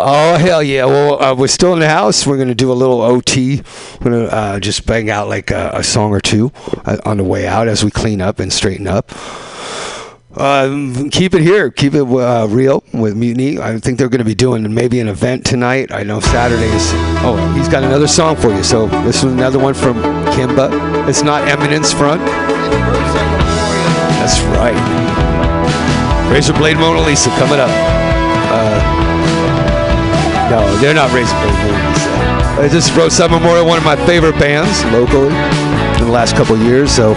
Oh hell yeah! Well, uh, we're still in the house. We're gonna do a little OT. We're gonna uh, just bang out like a, a song or two uh, on the way out as we clean up and straighten up. Um, keep it here. Keep it uh, real with Mutiny. I think they're to be doing maybe an event tonight. I know Saturdays. Oh, he's got another song for you. So this is another one from Kimba. It's not Eminence Front. That's right. Razor Blade Mona Lisa coming up. No, they're not Mona Lisa. I just wrote Sun Memorial, one of my favorite bands locally in the last couple years. So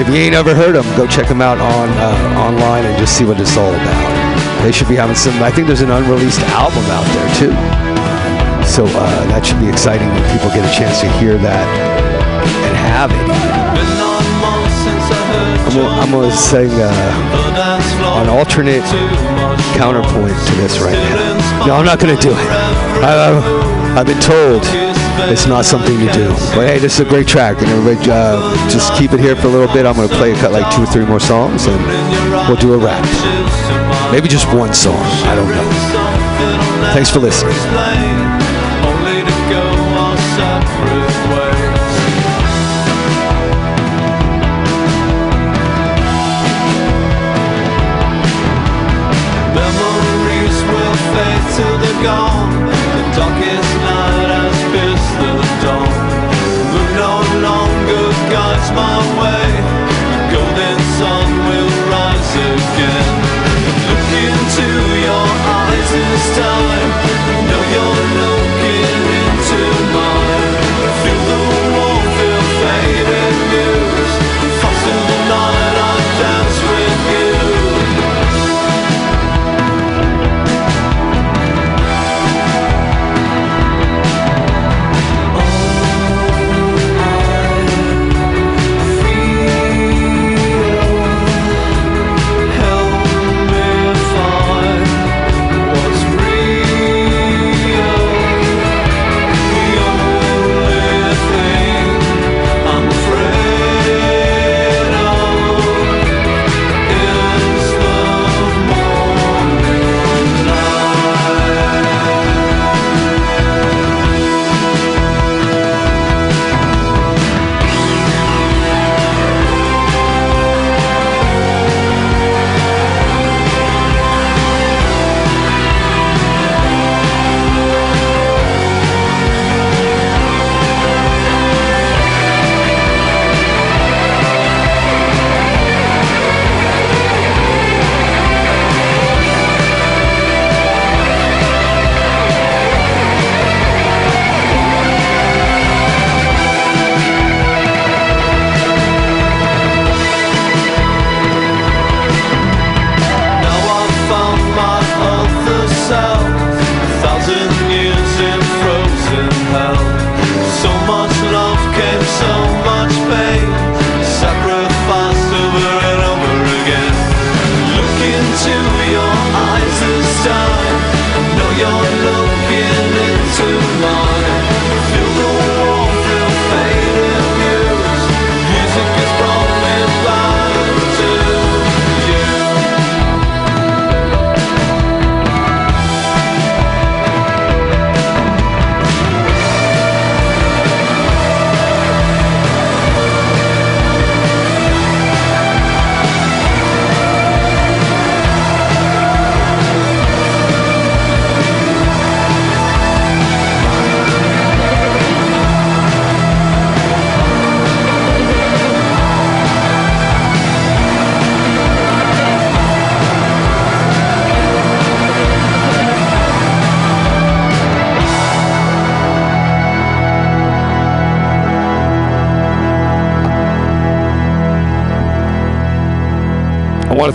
if you ain't ever heard them, go check them out on uh, online and just see what it's all about. They should be having some. I think there's an unreleased album out there too. So uh, that should be exciting when people get a chance to hear that and have it. I'm gonna, sing uh, an alternate counterpoint to this right now. No, I'm not gonna do it. I, I've, I've been told it's not something to do. But hey, this is a great track, and everybody uh, just keep it here for a little bit. I'm gonna play a cut like two or three more songs, and we'll do a wrap. Maybe just one song. I don't know. Thanks for listening. My way. Golden sun will rise again. Look into your eyes this time.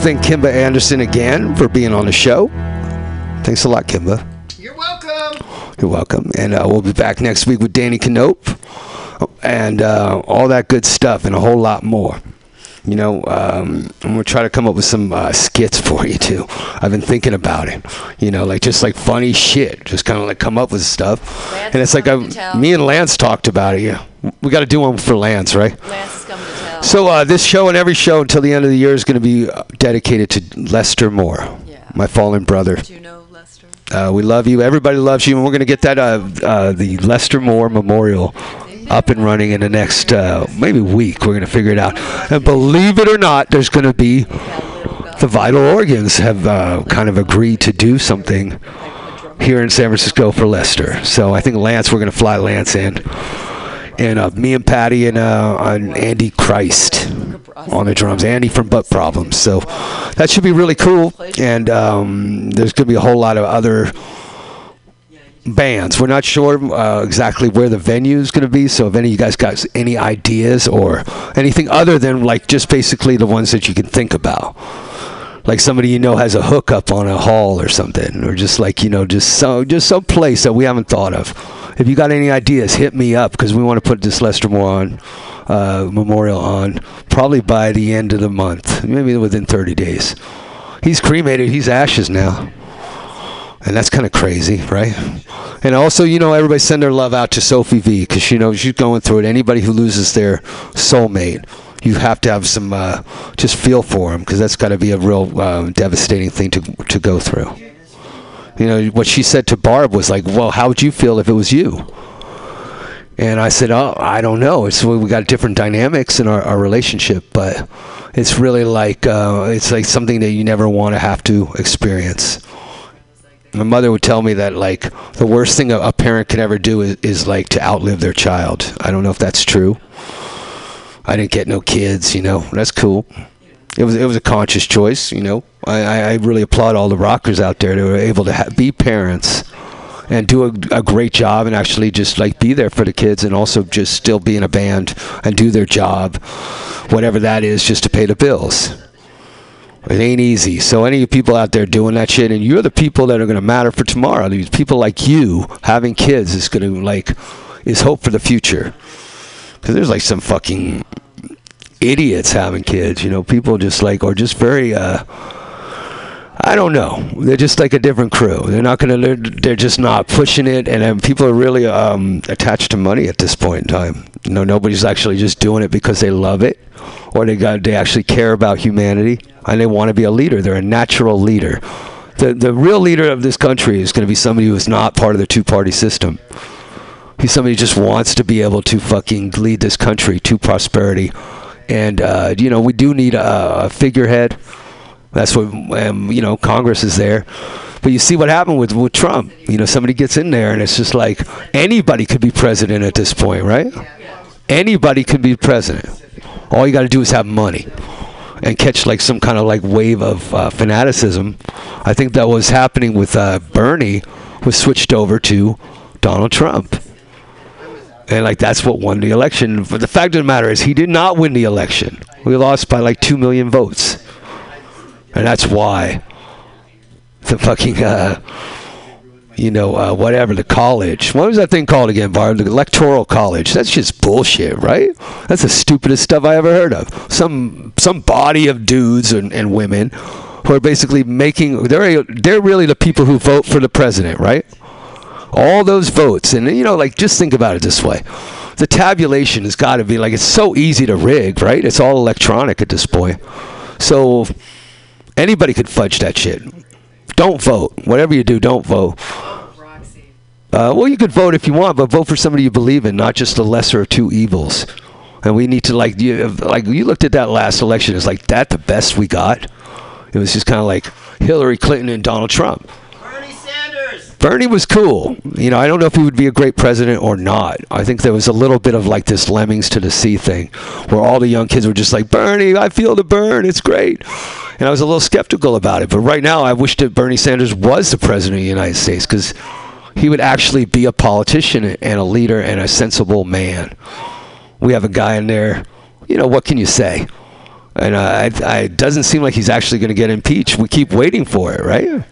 Thank Kimba Anderson again for being on the show. Thanks a lot, Kimba. You're welcome. You're welcome. And uh, we'll be back next week with Danny Canope and uh, all that good stuff and a whole lot more. You know, um, I'm gonna try to come up with some uh, skits for you too. I've been thinking about it. You know, like just like funny shit, just kind of like come up with stuff. Lance and it's like I, to me and Lance talked about it. Yeah, we got to do one for Lance, right? Lance is coming to town. So uh, this show and every show until the end of the year is going to be uh, dedicated to Lester Moore, Yeah. my fallen brother. Do you know Lester? Uh, we love you. Everybody loves you, and we're going to get that uh, uh, the Lester Moore Memorial up and running in the next uh, maybe week. We're going to figure it out. And believe it or not, there's going to be the Vital Organs have uh, kind of agreed to do something here in San Francisco for Lester. So I think Lance, we're going to fly Lance in. And uh, me and Patty and, uh, and Andy Christ on the drums. Andy from Butt Problems. So that should be really cool. And um, there's going to be a whole lot of other bands. We're not sure uh, exactly where the venue is going to be. So if any of you guys got any ideas or anything other than like just basically the ones that you can think about like somebody you know has a hookup on a hall or something, or just like you know, just so just some place that we haven't thought of. If you got any ideas, hit me up because we want to put this Lester Moore on uh, memorial on probably by the end of the month, maybe within 30 days. He's cremated. He's ashes now. And that's kind of crazy, right? And also, you know, everybody send their love out to Sophie V because she knows she's going through it. Anybody who loses their soulmate, you have to have some uh, just feel for them because that's got to be a real uh, devastating thing to to go through. You know what she said to Barb was like, "Well, how would you feel if it was you?" And I said, "Oh, I don't know. It's we got different dynamics in our, our relationship, but it's really like uh, it's like something that you never want to have to experience." My mother would tell me that like the worst thing a, a parent can ever do is, is like to outlive their child. I don't know if that's true. I didn't get no kids, you know. That's cool. It was it was a conscious choice, you know. I, I really applaud all the rockers out there that were able to ha- be parents and do a, a great job and actually just like be there for the kids and also just still be in a band and do their job, whatever that is, just to pay the bills. It ain't easy. So any people out there doing that shit, and you're the people that are going to matter for tomorrow. These people like you having kids is going to like is hope for the future. Because there's like some fucking idiots having kids, you know, people just like, or just very, uh, I don't know. They're just like a different crew. They're not gonna. They're, they're just not pushing it, and um, people are really um, attached to money at this point in time. You know, nobody's actually just doing it because they love it, or they got they actually care about humanity, and they want to be a leader. They're a natural leader. The the real leader of this country is going to be somebody who is not part of the two party system. He's somebody who just wants to be able to fucking lead this country to prosperity. And, uh, you know, we do need a, a figurehead. That's what, um, you know, Congress is there. But you see what happened with, with Trump. You know, somebody gets in there and it's just like anybody could be president at this point, right? Anybody could be president. All you got to do is have money and catch like some kind of like wave of uh, fanaticism. I think that was happening with uh, Bernie was switched over to Donald Trump. And like that's what won the election. But the fact of the matter is he did not win the election. We lost by like two million votes. And that's why the fucking uh you know, uh, whatever the college. What was that thing called again, Barb? The electoral college. That's just bullshit, right? That's the stupidest stuff I ever heard of. Some some body of dudes and, and women who are basically making. They're they're really the people who vote for the president, right? all those votes and you know like just think about it this way the tabulation has got to be like it's so easy to rig right it's all electronic at this point so anybody could fudge that shit. Don't vote. Whatever you do don't vote. Uh, well you could vote if you want but vote for somebody you believe in not just the lesser of two evils. And we need to like you like you looked at that last election it's like that the best we got. It was just kind of like hillary clinton and donald trump Bernie was cool. You know, I don't know if he would be a great president or not. I think there was a little bit of like this lemmings to the sea thing where all the young kids were just like, Bernie, I feel the Bern. It's great. And I was a little skeptical about it. But right now, I wish that Bernie Sanders was the president of the United States because he would actually be a politician and a leader and a sensible man. We have a guy in there, you know, what can you say? And uh, it doesn't seem like he's actually going to get impeached. We keep waiting for it, right?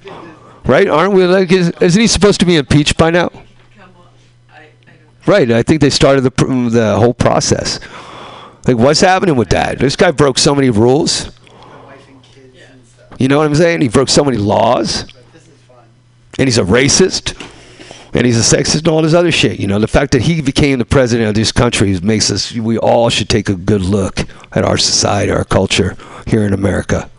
Right? Aren't we like? Is, isn't he supposed to be impeached by now? Right. I think they started the the whole process. Like, what's happening with that? This guy broke so many rules. You know what I'm saying? He broke so many laws. And he's a racist. And he's a sexist and all this other shit. You know, the fact that he became the president of this country makes us, we all should take a good look at our society, our culture here in America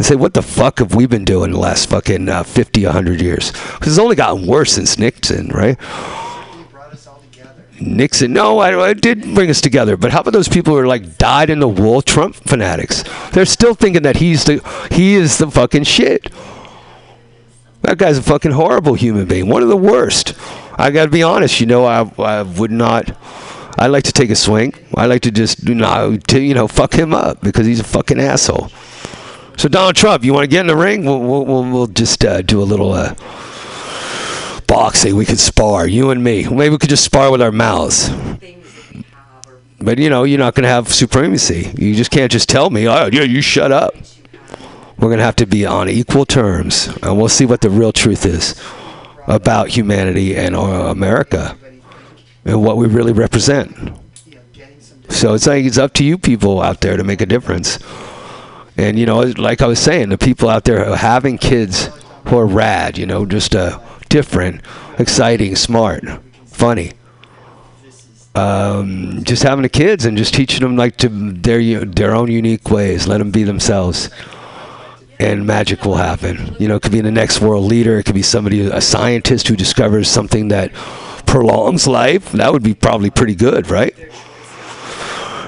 and say, what the fuck have we been doing the last fucking uh, 50, 100 years? Because it's only gotten worse since Nixon, right? Nixon, no, I, I did bring us together. But how about those people who are like dyed in the wool Trump fanatics? They're still thinking that he's the he is the fucking shit. That guy's a fucking horrible human being. One of the worst. I got to be honest. You know, I, I would not. I like to take a swing. I like to just you know to you know fuck him up because he's a fucking asshole. So Donald Trump, you want to get in the ring? We'll we'll, we'll, just uh, do a little uh, boxing. We could spar, you and me. Maybe we could just spar with our mouths. But you know, you're not going to have supremacy. You just can't just tell me, oh yeah, you shut up. We're going to have to be on equal terms, and we'll see what the real truth is about humanity and uh, America and what we really represent. So it's like it's up to you people out there to make a difference. And you know, like I was saying, the people out there are having kids who are rad, you know, just uh, different, exciting, smart, funny. Um, just having the kids and just teaching them like to their their own unique ways. Let them be themselves, and magic will happen. You know, it could be the next world leader. It could be somebody, a scientist who discovers something that prolongs life. That would be probably pretty good, right?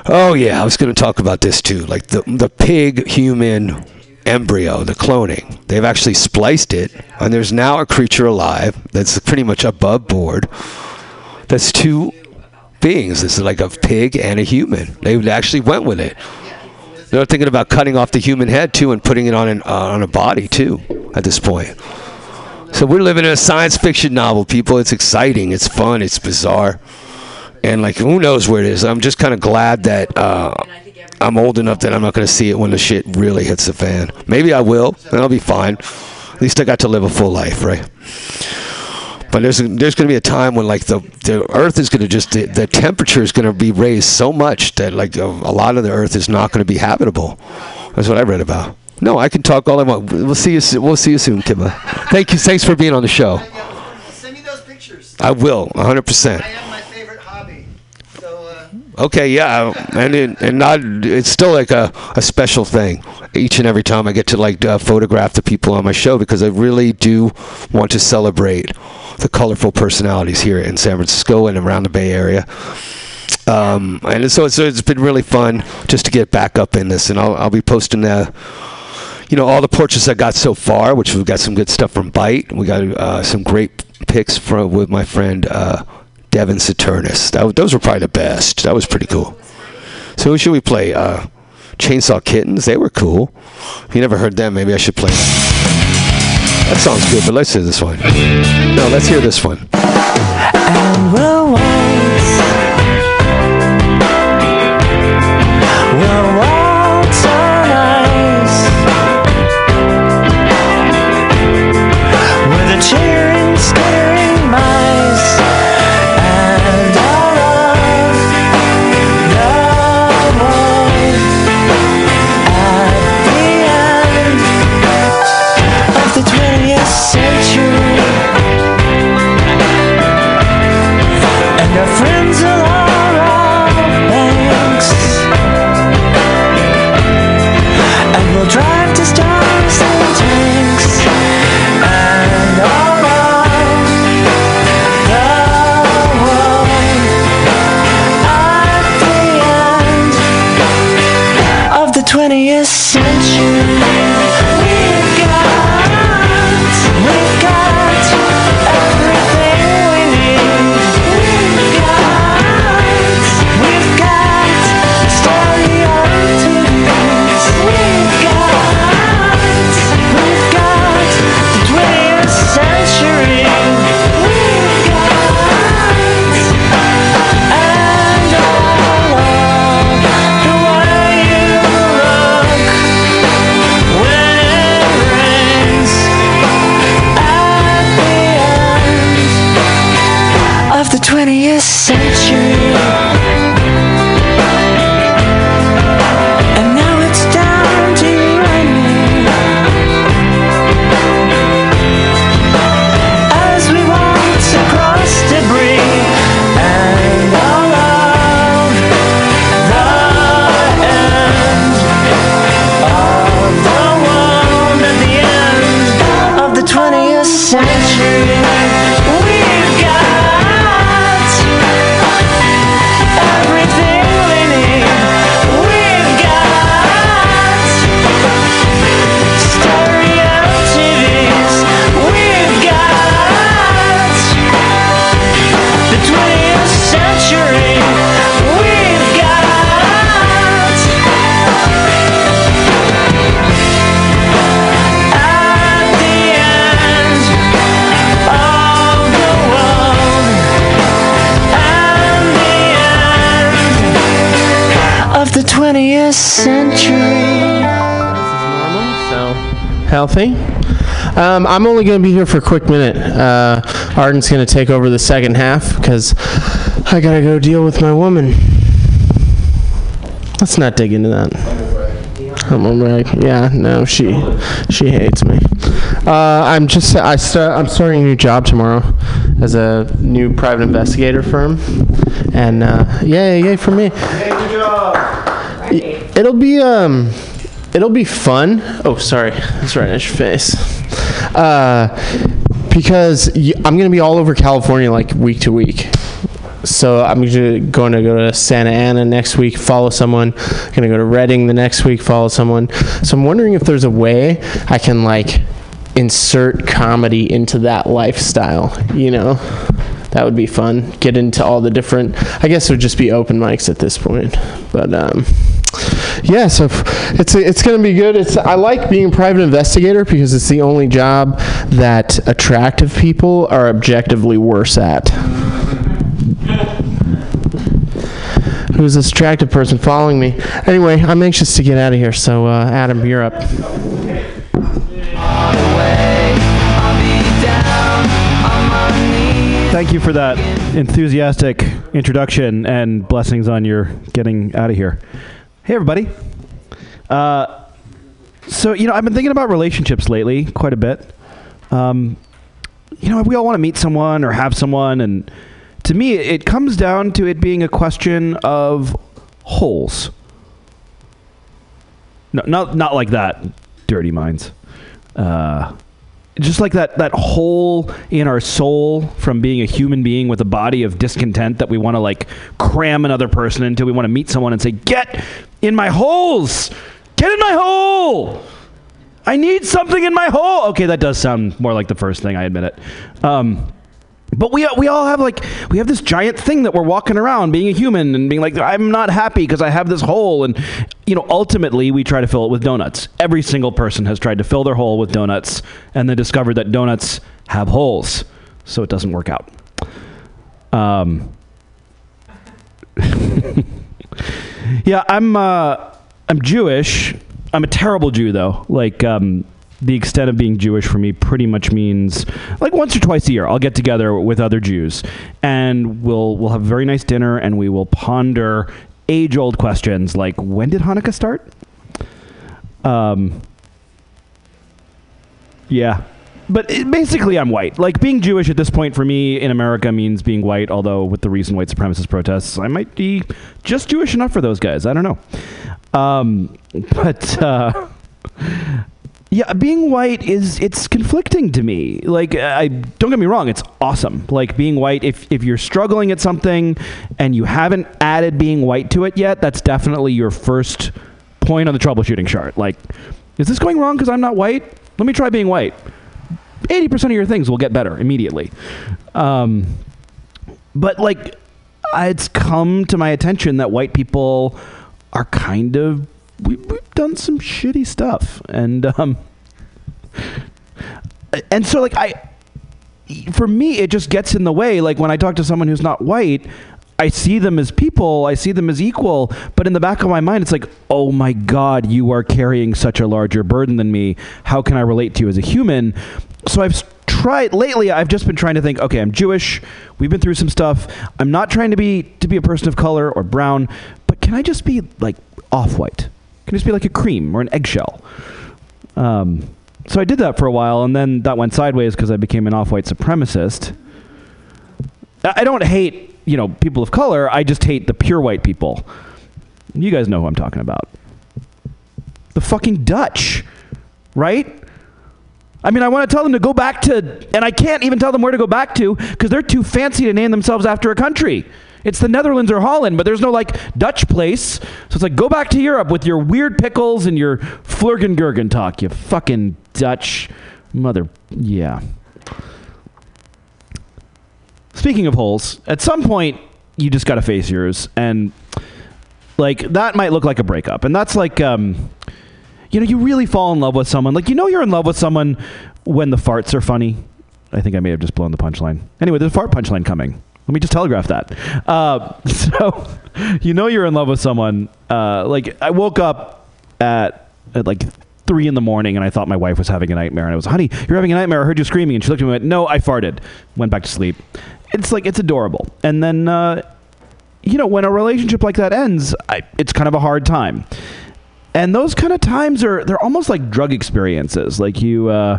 Oh yeah, I was going to talk about this too. Like the the pig human embryo, the cloning. They've actually spliced it, and there's now a creature alive that's pretty much above board. That's two beings. This is like a pig and a human. They actually went with it. They're thinking about cutting off the human head too and putting it on an, uh, on a body too. At this point, so we're living in a science fiction novel, people. It's exciting. It's fun. It's bizarre. And like, who knows where it is? I'm just kind of glad that uh, I'm old enough that I'm not going to see it when the shit really hits the fan. Maybe I will, and I'll be fine. At least I got to live a full life, right? But there's there's going to be a time when like the the Earth is going to just the, the temperature is going to be raised so much that like a, a lot of the Earth is not going to be habitable. That's what I read about. No, I can talk all I want. We'll see you. We'll see you soon, Kimba. Thank you. Thanks for being on the show. Send me those pictures. I will, 100. percent I have my favorite hobby. So, uh, Okay, yeah, and it, and not it's still like a, a special thing each and every time I get to like uh, photograph the people on my show because I really do want to celebrate the colorful personalities here in San Francisco and around the Bay Area. Um, and so it's, it's been really fun just to get back up in this, and I'll, I'll be posting the you know all the portraits I got so far, which we've got some good stuff from Bite. We got uh, some great pics from with my friend uh, Devin Saturnus. That, those were probably the best. That was pretty cool. So who should we play? Uh, Chainsaw Kittens. They were cool. You never heard them, maybe I should play that. That song's good, but let's hear this one. No, let's hear this one. Healthy. Um, I'm only going to be here for a quick minute. Uh, Arden's going to take over the second half because I got to go deal with my woman. Let's not dig into that. I'm alright. Yeah, no, she she hates me. Uh, I'm just I start I'm starting a new job tomorrow as a new private investigator firm, and uh, yay yay for me. It'll be um, it'll be fun. Oh, sorry, that's right in your face. Uh, because y- I'm gonna be all over California like week to week. So I'm going to go to Santa Ana next week, follow someone. Gonna go to Redding the next week, follow someone. So I'm wondering if there's a way I can like insert comedy into that lifestyle. You know, that would be fun. Get into all the different. I guess it would just be open mics at this point, but um, yeah. So it's it's gonna be good. It's I like being a private investigator because it's the only job that attractive people are objectively worse at. Who's this attractive person following me? Anyway, I'm anxious to get out of here. So uh, Adam, you're up. Thank you for that enthusiastic introduction and blessings on your getting out of here. Hey, everybody. Uh, so, you know, I've been thinking about relationships lately quite a bit. Um, you know, we all want to meet someone or have someone, and to me, it comes down to it being a question of holes. No, not not like that, dirty minds. Uh, just like that that hole in our soul from being a human being with a body of discontent that we want to like cram another person into. We want to meet someone and say, "Get in my holes, get in my hole." I need something in my hole. Okay, that does sound more like the first thing. I admit it. Um, but we we all have like we have this giant thing that we're walking around being a human and being like I'm not happy because I have this hole and you know ultimately we try to fill it with donuts. Every single person has tried to fill their hole with donuts and then discovered that donuts have holes, so it doesn't work out. Um, yeah, I'm uh, I'm Jewish. I'm a terrible Jew though. Like um, the extent of being Jewish for me pretty much means like once or twice a year I'll get together with other Jews and we'll we'll have a very nice dinner and we will ponder age old questions like when did Hanukkah start? Um, yeah. But it, basically, I'm white. Like, being Jewish at this point for me in America means being white, although with the recent white supremacist protests, I might be just Jewish enough for those guys. I don't know. Um, but, uh, yeah, being white is it's conflicting to me. Like I don't get me wrong, it's awesome. Like being white if if you're struggling at something and you haven't added being white to it yet, that's definitely your first point on the troubleshooting chart. Like is this going wrong cuz I'm not white? Let me try being white. 80% of your things will get better immediately. Um, but like it's come to my attention that white people are kind of we, we've done some shitty stuff. And um and so like i for me it just gets in the way. Like when i talk to someone who's not white i see them as people. I see them as equal. But in the back of my mind it's like oh my god you are carrying such a larger burden than me. How can i relate to you as a human? So i've tried lately i've just been trying to think okay i'm jewish. We've been through some stuff. I'm not trying to be to be a person of color or brown. But can i just be like off-white can just be like a cream or an eggshell um, so I did that for a while, and then that went sideways because I became an off-white supremacist. I don't hate, you know, people of color. I just hate the pure white people. You guys know who I'm talking about. The fucking Dutch, right? I mean, I want to tell them to go back to, and I can't even tell them where to go back to because they're too fancy to name themselves after a country. It's the Netherlands or Holland, but there's no like Dutch place. So it's like, go back to Europe with your weird pickles and your Flurgengurgen talk, you fucking Dutch mother. Yeah. Speaking of holes, at some point, you just got to face yours. And like, that might look like a breakup. And that's like, um, you know, you really fall in love with someone. Like, you know, you're in love with someone when the farts are funny. I think I may have just blown the punchline. Anyway, there's a fart punchline coming. Let me just telegraph that. Uh, so, you know you're in love with someone. Uh, like I woke up at, at like three in the morning, and I thought my wife was having a nightmare, and I was, "Honey, you're having a nightmare." I heard you screaming, and she looked at me and went, "No, I farted." Went back to sleep. It's like it's adorable, and then. Uh, you know, when a relationship like that ends, I, it's kind of a hard time. And those kind of times are they're almost like drug experiences. Like you uh,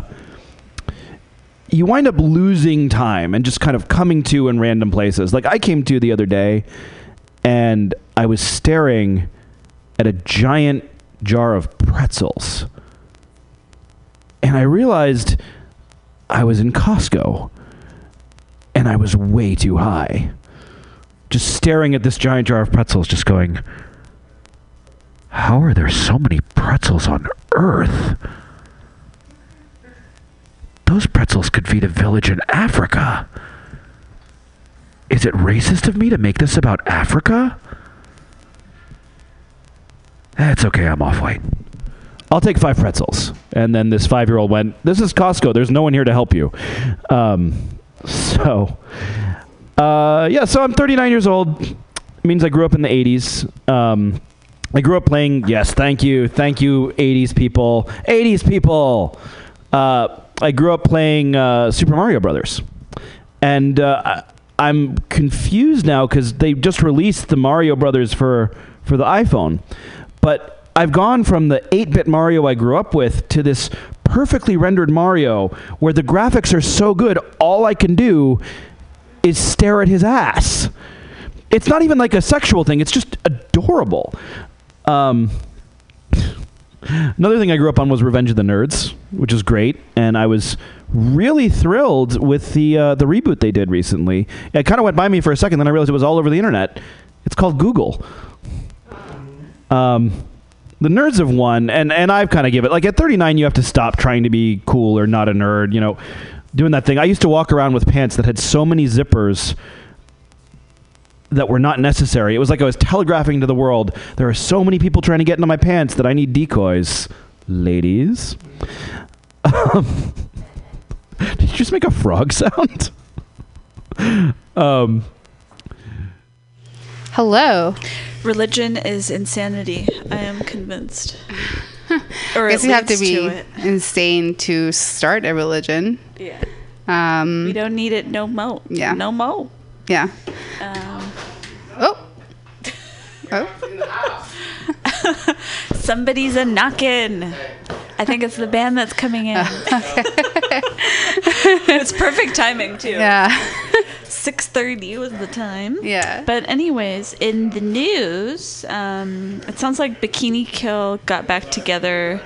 you wind up losing time and just kind of coming to in random places. Like I came to the other day and I was staring at a giant jar of pretzels. And I realized I was in Costco and I was way too high just staring at this giant jar of pretzels, just going, How are there so many pretzels on Earth? Those pretzels could feed a village in Africa. Is it racist of me to make this about Africa? That's okay, I'm off white. I'll take five pretzels. And then this five year old went, This is Costco. There's no one here to help you. Um, so, uh, yeah, so I'm 39 years old. It means I grew up in the 80s. Um, I grew up playing, yes, thank you, thank you, 80s people. 80s people! Uh, I grew up playing uh, Super Mario Brothers. And uh, I'm confused now because they just released the Mario Brothers for, for the iPhone. But I've gone from the 8 bit Mario I grew up with to this perfectly rendered Mario where the graphics are so good, all I can do is stare at his ass. It's not even like a sexual thing, it's just adorable. Um, another thing I grew up on was Revenge of the Nerds, which is great, and I was really thrilled with the uh, the reboot they did recently. It kind of went by me for a second, then I realized it was all over the internet. It's called Google. Um, the nerds have won, and and I've kind of give it like at 39, you have to stop trying to be cool or not a nerd. You know, doing that thing. I used to walk around with pants that had so many zippers that were not necessary. It was like I was telegraphing to the world. There are so many people trying to get into my pants that I need decoys, ladies. Um, did you just make a frog sound? um, Hello. Religion is insanity. I am convinced. Or I guess it you have to be it. insane to start a religion. Yeah. Um, We don't need it no mo. Yeah. No mo. yeah. Um, Oh. Oh. somebody's a knockin'. I think it's the band that's coming in. it's perfect timing too. Yeah. 6:30 was the time. Yeah. But anyways, in the news, um, it sounds like Bikini Kill got back together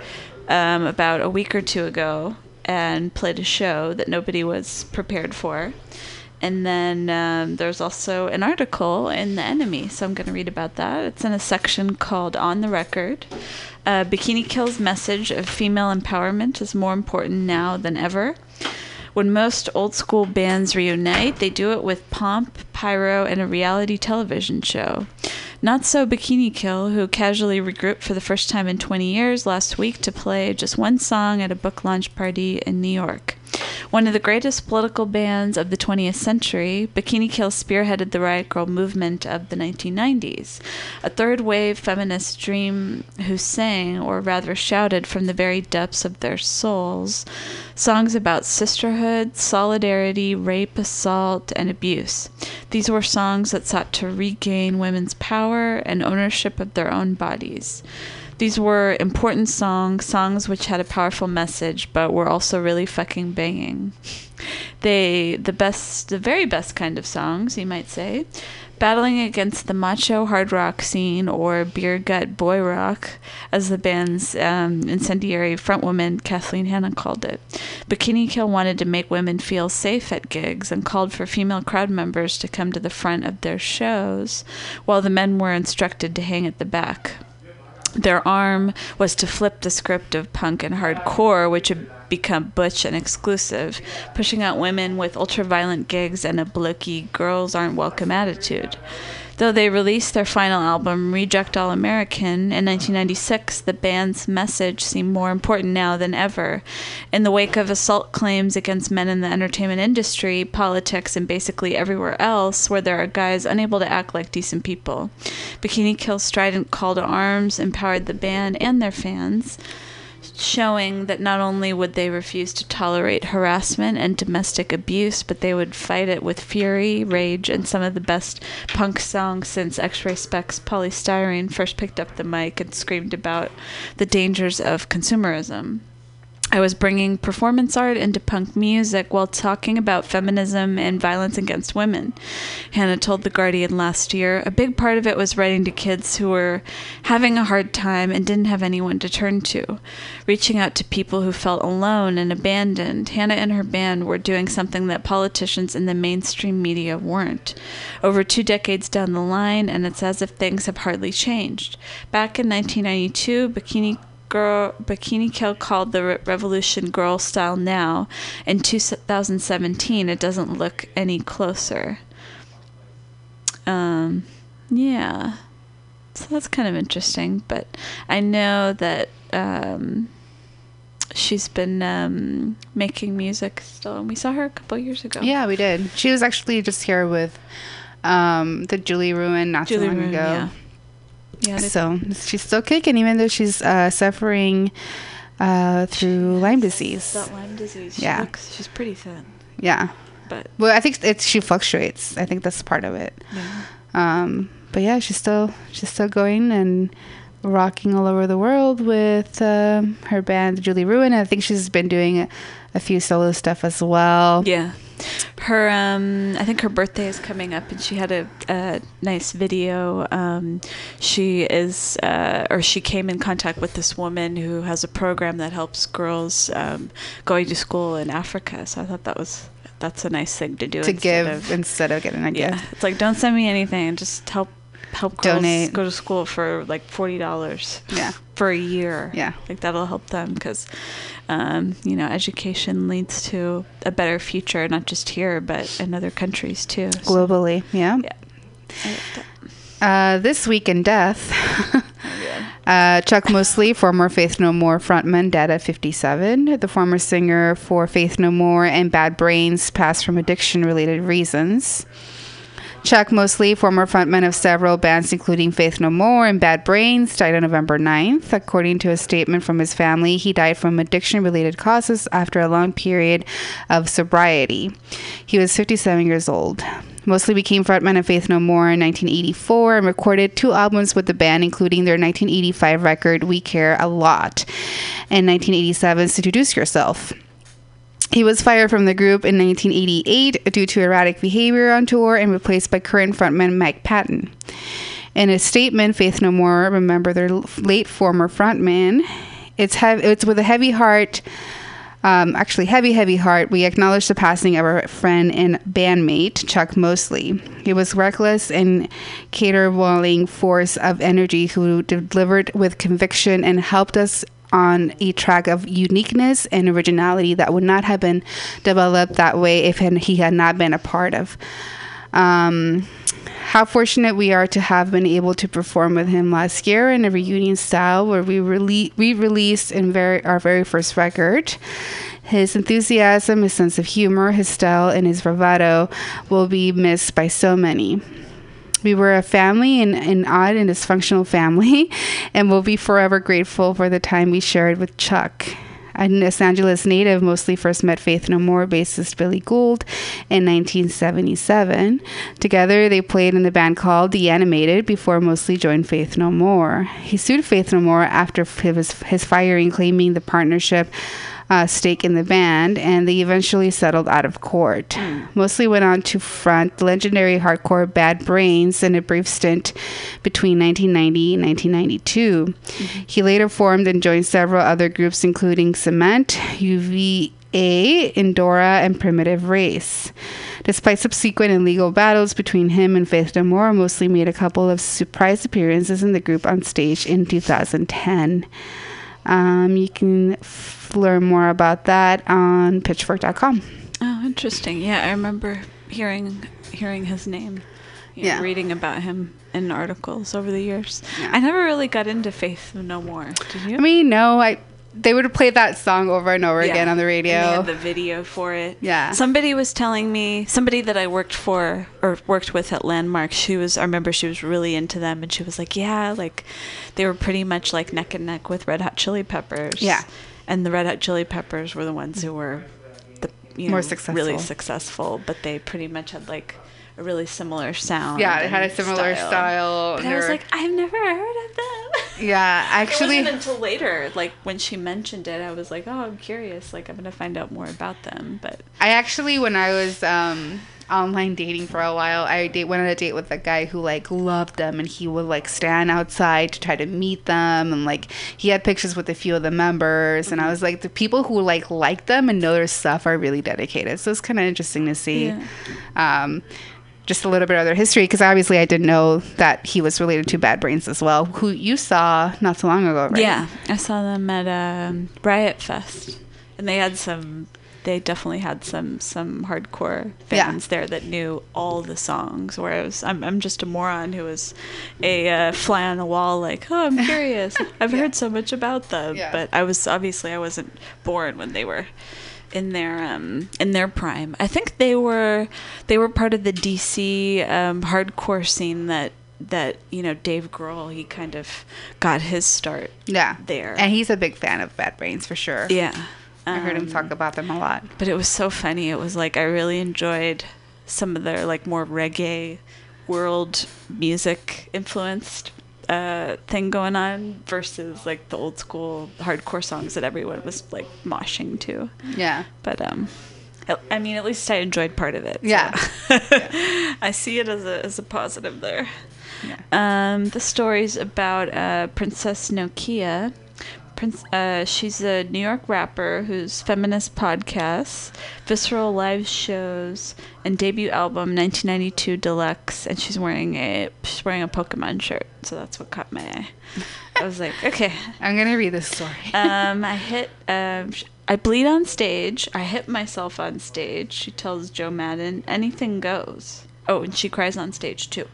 um, about a week or two ago and played a show that nobody was prepared for. And then um, there's also an article in The NME, so I'm going to read about that. It's in a section called On the Record. Uh, Bikini Kill's message of female empowerment is more important now than ever. When most old school bands reunite, they do it with pomp, pyro, and a reality television show. Not so Bikini Kill, who casually regrouped for the first time in 20 years last week to play just one song at a book launch party in New York. One of the greatest political bands of the 20th century, Bikini Kill spearheaded the Riot Grrrl movement of the 1990s, a third wave feminist dream who sang, or rather shouted from the very depths of their souls, songs about sisterhood, solidarity, rape, assault, and abuse. These were songs that sought to regain women's power and ownership of their own bodies. These were important songs, songs which had a powerful message, but were also really fucking banging. They, the best, the very best kind of songs, you might say, battling against the macho hard rock scene or beer gut boy rock, as the band's um, incendiary frontwoman Kathleen Hanna called it. Bikini Kill wanted to make women feel safe at gigs and called for female crowd members to come to the front of their shows, while the men were instructed to hang at the back. Their arm was to flip the script of punk and hardcore, which had become butch and exclusive, pushing out women with ultra-violent gigs and a blicky girls aren't welcome attitude. Though they released their final album, Reject All American, in 1996, the band's message seemed more important now than ever. In the wake of assault claims against men in the entertainment industry, politics, and basically everywhere else where there are guys unable to act like decent people, Bikini Kill's strident call to arms empowered the band and their fans showing that not only would they refuse to tolerate harassment and domestic abuse, but they would fight it with fury, rage, and some of the best punk songs since X-Ray Spex Polystyrene first picked up the mic and screamed about the dangers of consumerism. I was bringing performance art into punk music while talking about feminism and violence against women. Hanna told The Guardian last year a big part of it was writing to kids who were having a hard time and didn't have anyone to turn to, reaching out to people who felt alone and abandoned. Hanna and her band were doing something that politicians in the mainstream media weren't. Over two decades down the line, and it's as if things have hardly changed. Back in 1992, Bikini Girl Bikini Kill called the revolution girl style now. In 2017, it doesn't look any closer. Um, yeah. So that's kind of interesting, but I know that um, she's been um, making music still, and we saw her a couple years ago. Yeah, we did. She was actually just here with um, the Julie Ruin not Julie too long Ruin, ago. yeah. Yeah, So she's still kicking, even though she's uh, suffering uh, through Lyme disease. That Lyme disease. She Yeah. looks, she's pretty thin, Yeah. but Well, I think it's she fluctuates. I think that's part of it. yeah. Um, but yeah, she's still she's still going and rocking all over the world with um, her band Julie Ruin. I think she's been doing a, a few solo stuff as well. Yeah. Her, um, I think her birthday is coming up, and she had a, a nice video. Um, she is, uh, or she came in contact with this woman who has a program that helps girls um, going to school in Africa. So I thought that was that's a nice thing to do To instead give of- instead of getting a yeah, gift. it's like don't send me anything, just help help girls Donate. go to school for like forty dollars Yeah. For a year. Yeah. like that'll help them because, um, you know, education leads to a better future, not just here but in other countries too. So, Globally, yeah. yeah. I like that. Uh, this week in death, uh, Chuck Mosley, former Faith No More frontman, dead at 57. The former singer for Faith No More and Bad Brains passed from addiction related reasons. Chuck Mosley, former frontman of several bands including Faith No More and Bad Brains, died on November 9th. According to a statement from his family, he died from addiction related causes after a long period of sobriety. He was 57 years old. Mosley became frontman of Faith No More in 1984 and recorded two albums with the band, including their 1985 record We Care a Lot and 1987's Introduce Yourself. He was fired from the group in 1988 due to erratic behavior on tour and replaced by current frontman Mike Patton. In a statement, Faith No More remember their late former frontman. It's it's with a heavy heart, um, actually heavy, heavy heart. We acknowledge the passing of our friend and bandmate Chuck Mosley. He was reckless and caterwauling force of energy who delivered with conviction and helped us on a track of uniqueness and originality that would not have been developed that way if he had not been a part of. Um, how fortunate we are to have been able to perform with him last year in a reunion style where we rele- we released in very our very first record. His enthusiasm, his sense of humor, his style, and his bravado will be missed by so many. We were a family, an, an odd and dysfunctional family, and we'll be forever grateful for the time we shared with Chuck. A Los Angeles native, Mosley first met Faith No More bassist Billy Gould in 1977. Together, they played in the band called The Animated before Mosley joined Faith No More. He sued Faith No More after his, his firing, claiming the partnership uh, stake in the band, and they eventually settled out of court. Mosley went on to front legendary hardcore Bad Brains in a brief stint between 1990 and 1992. He later formed and joined several other groups, including Cement, UVA, Indoria, and Primitive Race. Despite subsequent and legal battles between him and Faith No More, Mosley made a couple of surprise appearances in the group on stage in 2010. Um, you can f- learn more about that on pitchfork.com. Oh, interesting. Yeah, I remember hearing hearing his name. you know, reading about him in articles over the years. Yeah. I never really got into Faith No More. Did you? I mean, no, I they would play that song over and over again on the radio. they had the video for it. Yeah. Somebody was telling me, somebody that I worked for or worked with at Landmark, she was, I remember she was really into them and she was like, yeah, like they were pretty much like neck and neck with Red Hot Chili Peppers. Yeah. And the Red Hot Chili Peppers were the ones who were the, you More know, successful. really successful, but they pretty much had like a really similar sound. yeah, it had a similar style. But I was were- like, I've never heard of them. yeah, actually, it wasn't until later, like when she mentioned it, I was like, "Oh, I'm curious. Like, I'm gonna find out more about them." But I actually, when I was um, online dating for a while, I date, went on a date with a guy who like loved them, and he would like stand outside to try to meet them, and like he had pictures with a few of the members, and I was like, the people who like like them and know their stuff are really dedicated. So it's kind of interesting to see. Yeah. Um, just a little bit of their history, because obviously I didn't know that he was related to Bad Brains as well, who you saw not so long ago, right? yeah, I saw them at um, Riot Fest, and they had some. They definitely had some some hardcore Yeah. fans there that knew all the songs. Whereas I'm I'm just a moron who was a uh, fly on the wall, like, oh, I'm curious. I've heard so much about them, Yeah. but I was obviously I wasn't born when they were in their um in their prime. I think they were they were part of the DC um, hardcore scene that that you know Dave Grohl he kind of got his start Yeah. there. And he's a big fan of Bad Brains for sure. yeah. I heard him Um, talk about them a lot. but it was so funny. It was like I really enjoyed some of their like more reggae world music influenced uh, thing going on versus like the old school hardcore songs that everyone was like moshing to. Yeah. But um, I- mean, at least I enjoyed part of it. so. Yeah. I see it as a as a positive there. Um, the story's about uh, Princess Nokia. Prince, uh, she's a New York rapper whose feminist podcasts, visceral live shows, and debut album 1992 Deluxe. And she's wearing a she's wearing a Pokemon shirt, so that's what caught my eye. I was like, okay, I'm gonna read this story. um, I hit. Um, sh- I bleed on stage. I hit myself on stage. She tells Joe Madden, anything goes. Oh, and she cries on stage too.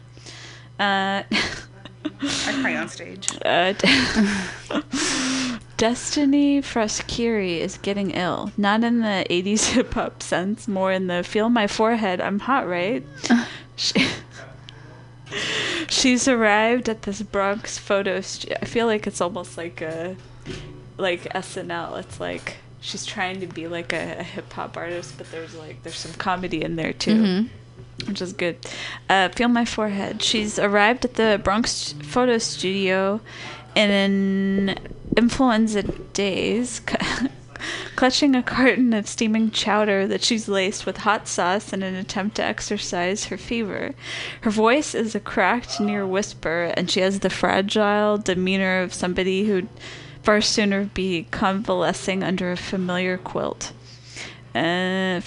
Uh, I cry on stage. uh, Destiny Frasqueri is getting ill. Not in the 80s hip hop sense, more in the feel my forehead, I'm hot, right? She, she's arrived at this Bronx photo studio. I feel like it's almost like a like SNL. It's like she's trying to be like a, a hip hop artist, but there's like there's some comedy in there too. Which is good. Uh, feel my forehead. She's arrived at the Bronx photo studio in influenza days, clutching a carton of steaming chowder that she's laced with hot sauce in an attempt to exorcise her fever. Her voice is a cracked near whisper, and she has the fragile demeanor of somebody who'd far sooner be convalescing under a familiar quilt. Uh,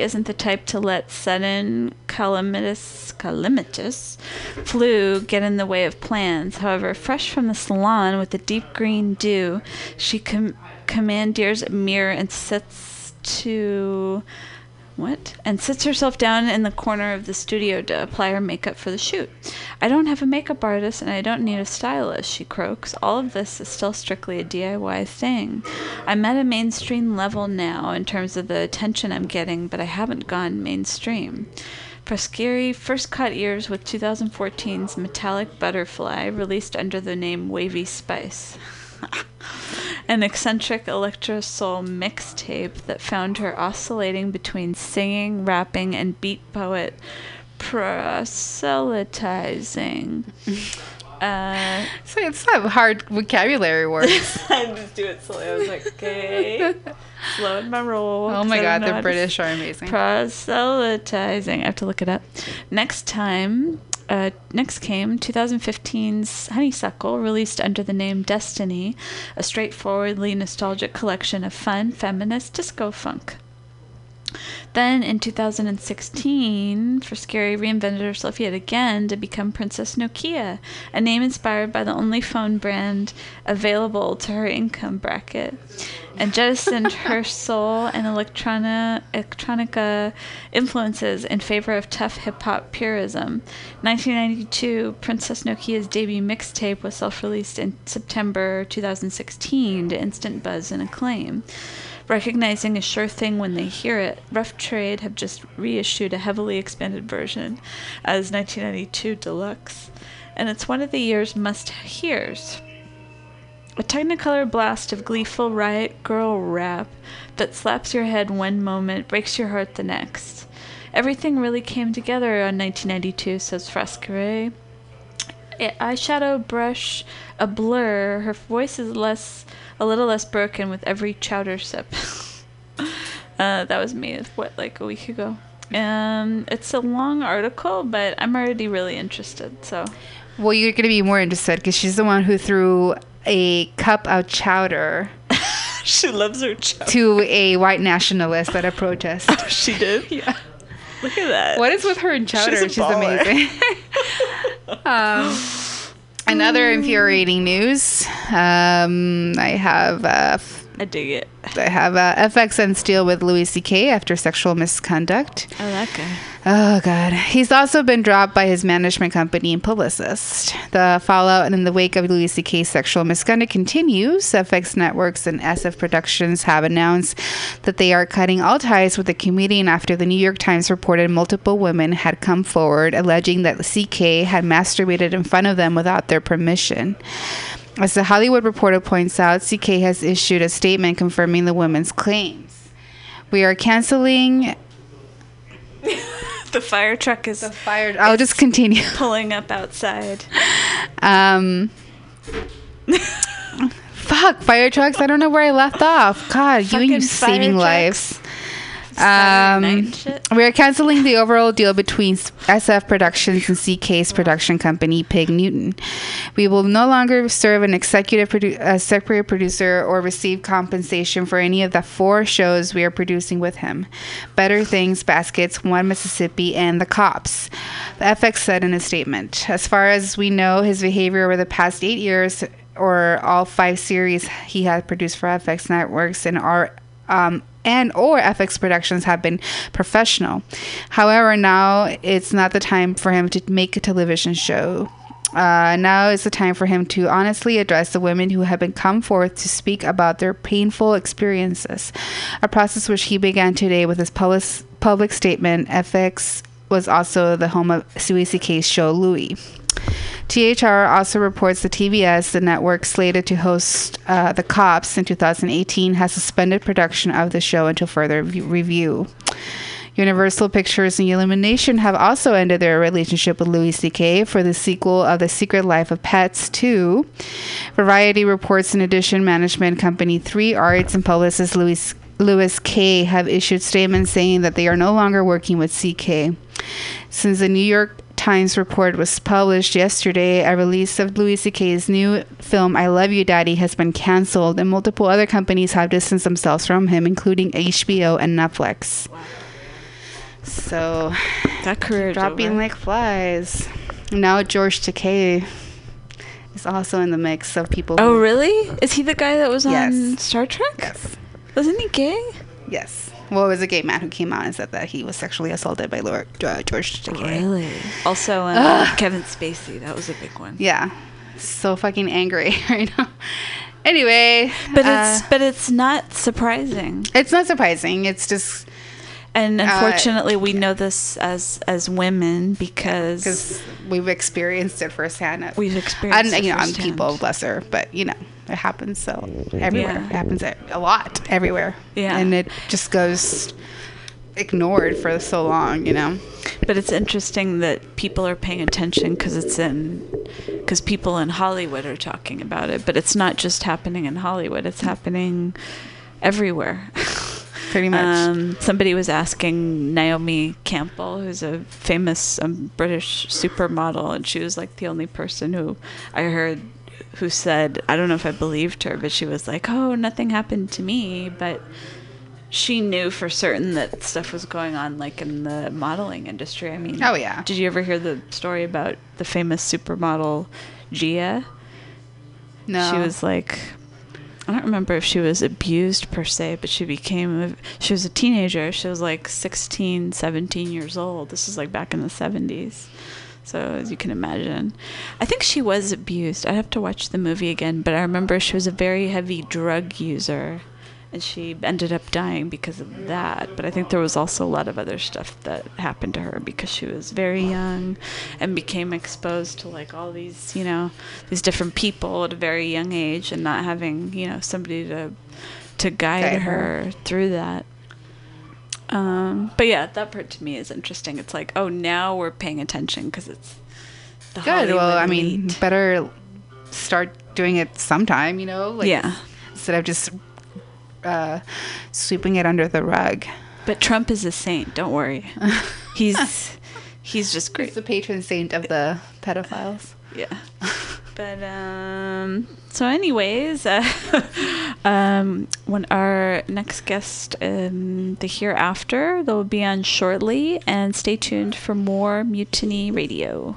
isn't the type to let sudden calamitous, calamitous flu get in the way of plans. However, fresh from the salon with the deep green do, she com- commandeers a mirror and sits to what? And sits herself down in the corner of the studio to apply her makeup for the shoot. I don't have a makeup artist and I don't need a stylist, she croaks. All of this is still strictly a DIY thing. I'm at a mainstream level now in terms of the attention I'm getting, but I haven't gone mainstream. Frasqueri first caught ears with 2014's Metallic Butterfly, released under the name Wavy Spice. An eccentric electro soul mixtape that found her oscillating between singing, rapping, and beat poet proselytizing. Uh, So it's some hard vocabulary words. I just do it slowly. I was like, okay, slowing my roll. Oh my god, the British are amazing. proselytizing. I have to look it up. Next time, uh, next came 2015's Honeysuckle, released under the name Destiny, a straightforwardly nostalgic collection of fun, feminist disco funk. Then in 2016, Frasqueri reinvented herself yet again to become Princess Nokia, a name inspired by the only phone brand available to her income bracket. And jettisoned her soul and electrona, electronica influences in favor of tough hip hop purism. 1992, Princess Nokia's debut mixtape was self released in September 2016 to instant buzz and acclaim. Recognizing a sure thing when they hear it, Rough Trade have just reissued a heavily expanded version as 1992 Deluxe, and it's one of the year's must hears. A Technicolor blast of gleeful riot grrrl rap that slaps your head one moment, breaks your heart the next. Everything really came together on 1992, says Frasqueri. Eyeshadow brush a blur. Her voice is less, a little less broken with every chowder sip. uh, that was me. What, like a week ago? Um, it's a long article, but I'm already really interested. So Well, you're going to be more interested because she's the one who threw a cup of chowder she loves her chowder. to a white nationalist at a protest. Oh, She did. Yeah. Look at that. What is with her and chowder? She's a She's, amazing. um, another infuriating news. Um, I have uh, I dig it. I have uh, FX and Steel with Louis C.K. after sexual misconduct. I like her. Oh God, he's also been dropped by his management company and publicist. The fallout and in the wake of Louis C.K.'s sexual misconduct continues. FX Networks and SF Productions have announced that they are cutting all ties with the comedian after the New York Times reported multiple women had come forward alleging that C.K. had masturbated in front of them without their permission. As the Hollywood Reporter points out, CK has issued a statement confirming the women's claims. We are canceling The fire truck is a fire. I'll just continue. pulling up outside. Um, fuck, fire trucks. I don't know where I left off. God, you and you saving trucks. lives. Um, shit. we are canceling the overall deal between SF Productions and CK's production company, Pig Newton. We will no longer serve an executive produ- uh, separate producer or receive compensation for any of the four shows we are producing with him Better Things, Baskets, One Mississippi, and The Cops. The FX said in a statement As far as we know, his behavior over the past eight years, or all five series he has produced for FX Networks and our um, and or FX Productions have been professional. However, now it's not the time for him to make a television show. Uh, now is the time for him to honestly address the women who have been come forth to speak about their painful experiences. A process which he began today with his public, public statement. FX was also the home of Louis C.K.'s show Louie. THR also reports that TBS, the network slated to host uh, The Cops in 2018, has suspended production of the show until further v- review. Universal Pictures and Illumination have also ended their relationship with Louis C.K. for the sequel of The Secret Life of Pets 2. Variety reports, in addition, management company Three Arts and publicist Lewis Lewis Kay have issued statements saying that they are no longer working with CK. Since the New York Times report was published yesterday, a release of Louis C.K.'s new film "I Love You, Daddy" has been canceled, and multiple other companies have distanced themselves from him, including HBO and Netflix. So, That career dropping like flies. Now George Takei is also in the mix of people. Oh, really? Is he the guy that was on Star Trek? Yes. Wasn't he gay? Yes. Well, it was a gay man who came out and said that he was sexually assaulted by Lord, uh, George Takei. Also, um, Kevin Spacey. That was a big one. Yeah. So fucking angry right now. Anyway, But uh, it's but it's not surprising. it's not surprising. It's just And Uh, unfortunately, we know this as as women because because we've experienced it firsthand. we've experienced. and it you know, I'm people, bless her, but you know, it happens so everywhere. Yeah. It happens a a lot everywhere. Yeah. and it just goes ignored for so long. You know. But it's interesting that people are paying attention because it's in because people in Hollywood are talking about it. But it's not just happening in Hollywood; it's happening everywhere. Pretty much. Um, somebody was asking Naomi Campbell, who's a famous um, British supermodel, and she was like the only person who I heard who said, I don't know if I believed her, but she was like, "Oh, nothing happened to me," but she knew for certain that stuff was going on like in the modeling industry. I mean, Oh, yeah. Did you ever hear the story about the famous supermodel Gia? no, She was like I don't remember if she was abused per se, but she became a, she was a teenager. She was like 16, 17 years old. This is like back in the 70s. So as you can imagine, I think she was abused. I'd have to watch the movie again, but I remember she was a very heavy drug user and she ended up dying because of that. But I think there was also a lot of other stuff that happened to her because she was very young and became exposed to like all these, you know, these different people at a very young age and not having, you know, somebody to to guide, Guide her. her. through that. Um, but yeah, that part to me is interesting. It's like, oh, now we're paying attention because it's the Good. Well, I mean, better start doing it sometime. You know, like Yeah. instead of just uh, sweeping it under the rug. But Trump is a saint. Don't worry. He's he's just great. He's the patron saint of the pedophiles. Yeah. But um so anyways, uh, um when our next guest um the hereafter they'll be on shortly and stay tuned for more Mutiny Radio.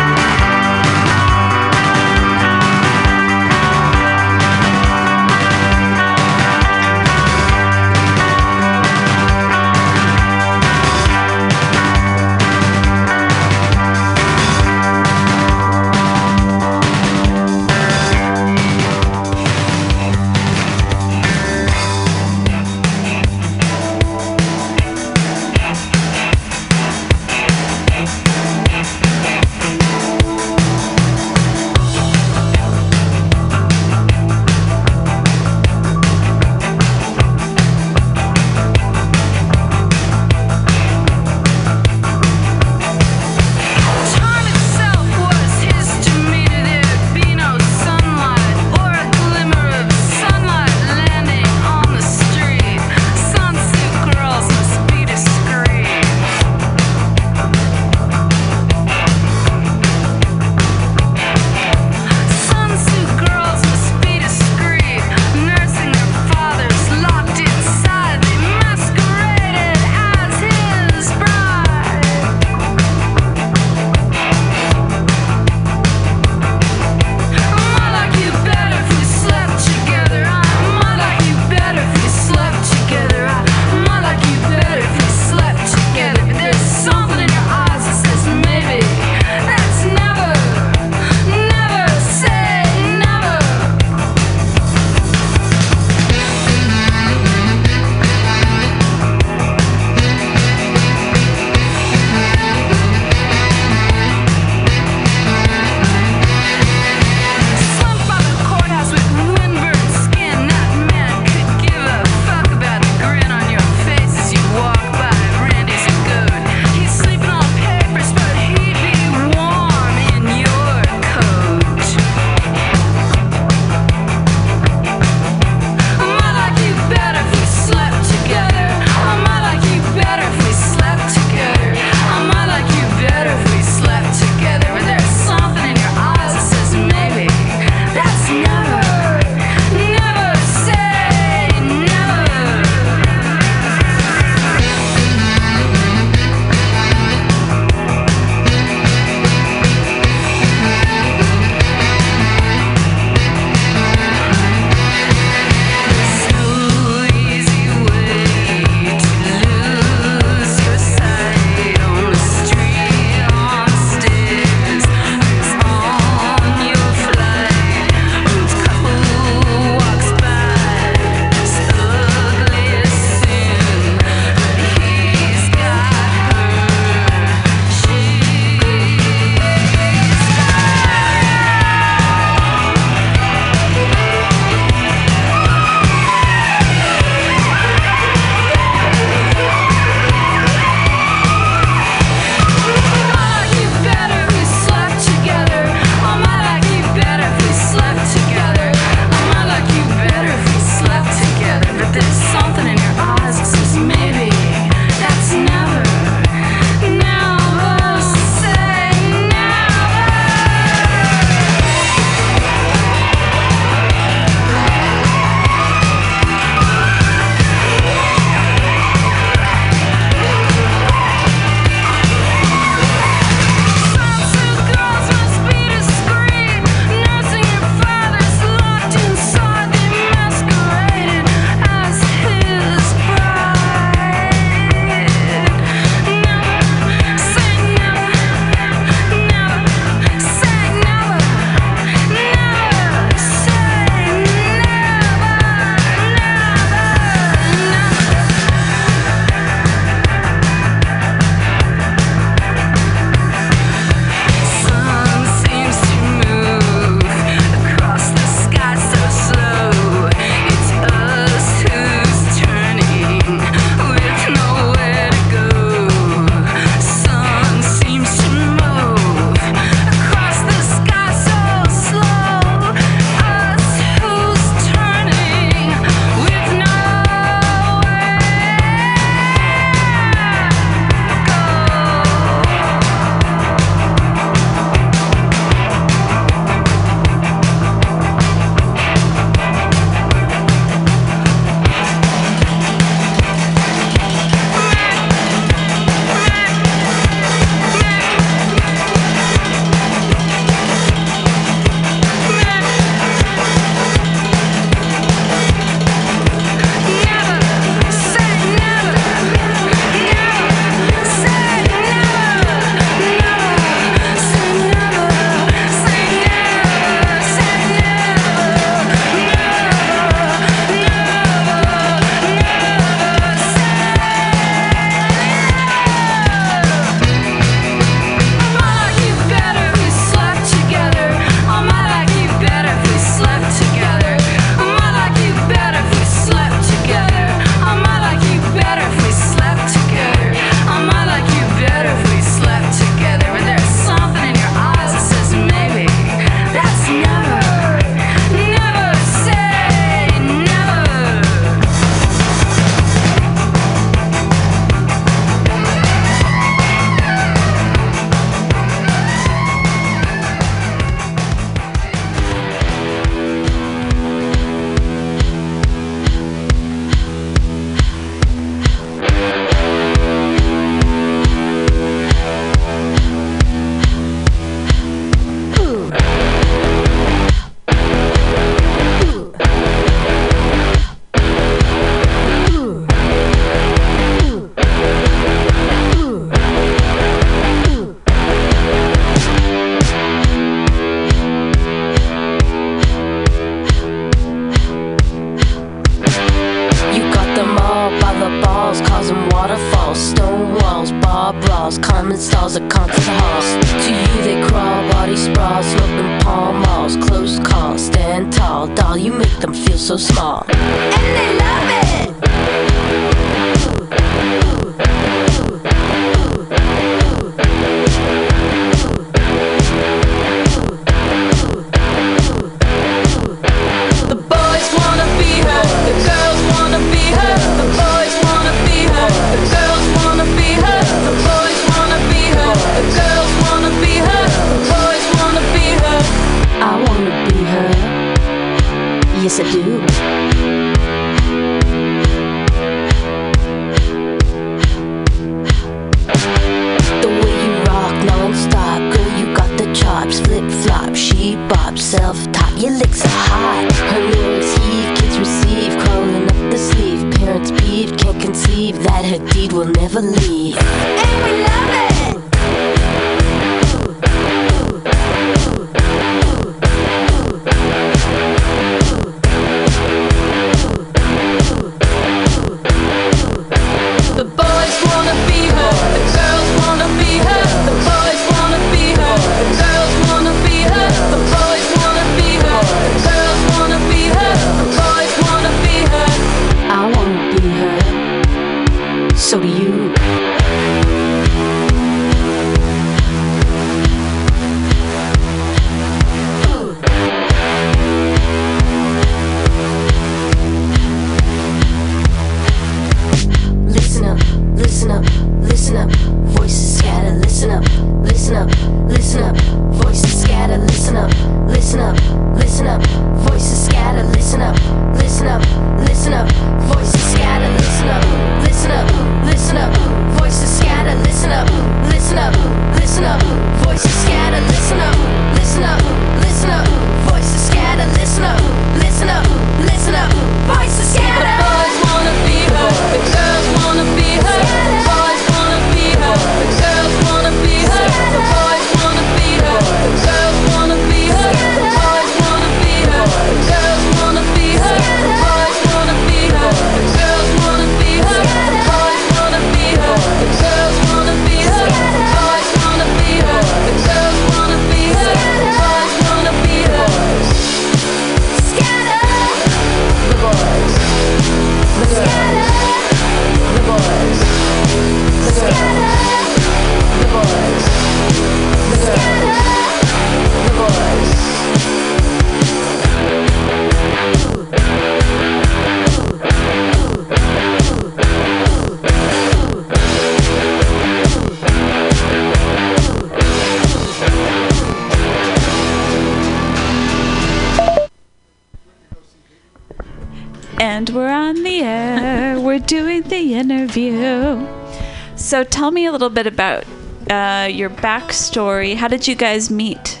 So tell me a little bit about uh, your backstory. How did you guys meet?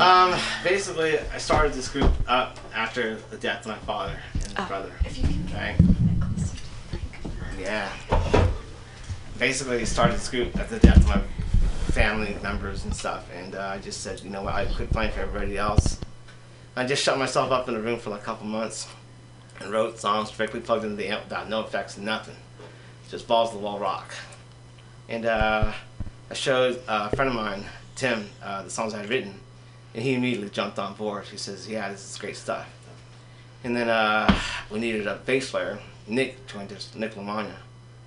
Um, basically, I started this group up after the death of my father and Oh, brother. Right? Yeah. Basically, started this group at the death of my family members and stuff, and uh, I just said, you know what, I quit playing for everybody else. I just shut myself up in a room for like a couple months and wrote songs directly plugged into the amp without no effects, nothing. Just balls to the wall rock. And uh, I showed uh, a friend of mine, Tim, uh, the songs I had written, and he immediately jumped on board. He says, "Yeah, this is great stuff." And then uh, we needed a bass player. Nick joined us, Nick Lamagna,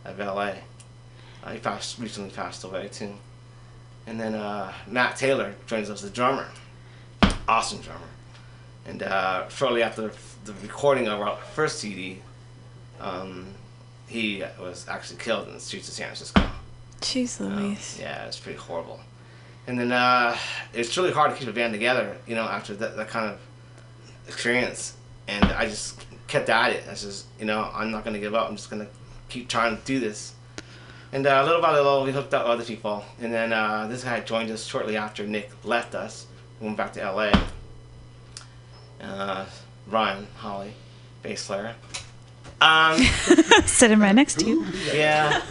of LA. Uh, he passed, recently passed away too. And then uh, Matt Taylor joins us as a drummer. Awesome drummer. And shortly after the recording of our first CD, um, he was actually killed in the streets of San Francisco. Jeez Louise. Yeah, it's pretty horrible. And then uh, it's really hard to keep a band together, you know, after that, that kind of experience. And I just kept at it. I just, you know, I'm not going to give up. I'm just going to keep trying to do this. And uh, little by little, we hooked up with other people. And then uh, this guy joined us shortly after Nick left us. We went back to LA. Uh, Ryan Holly, bass player. Um, Sitting right next to you. yeah.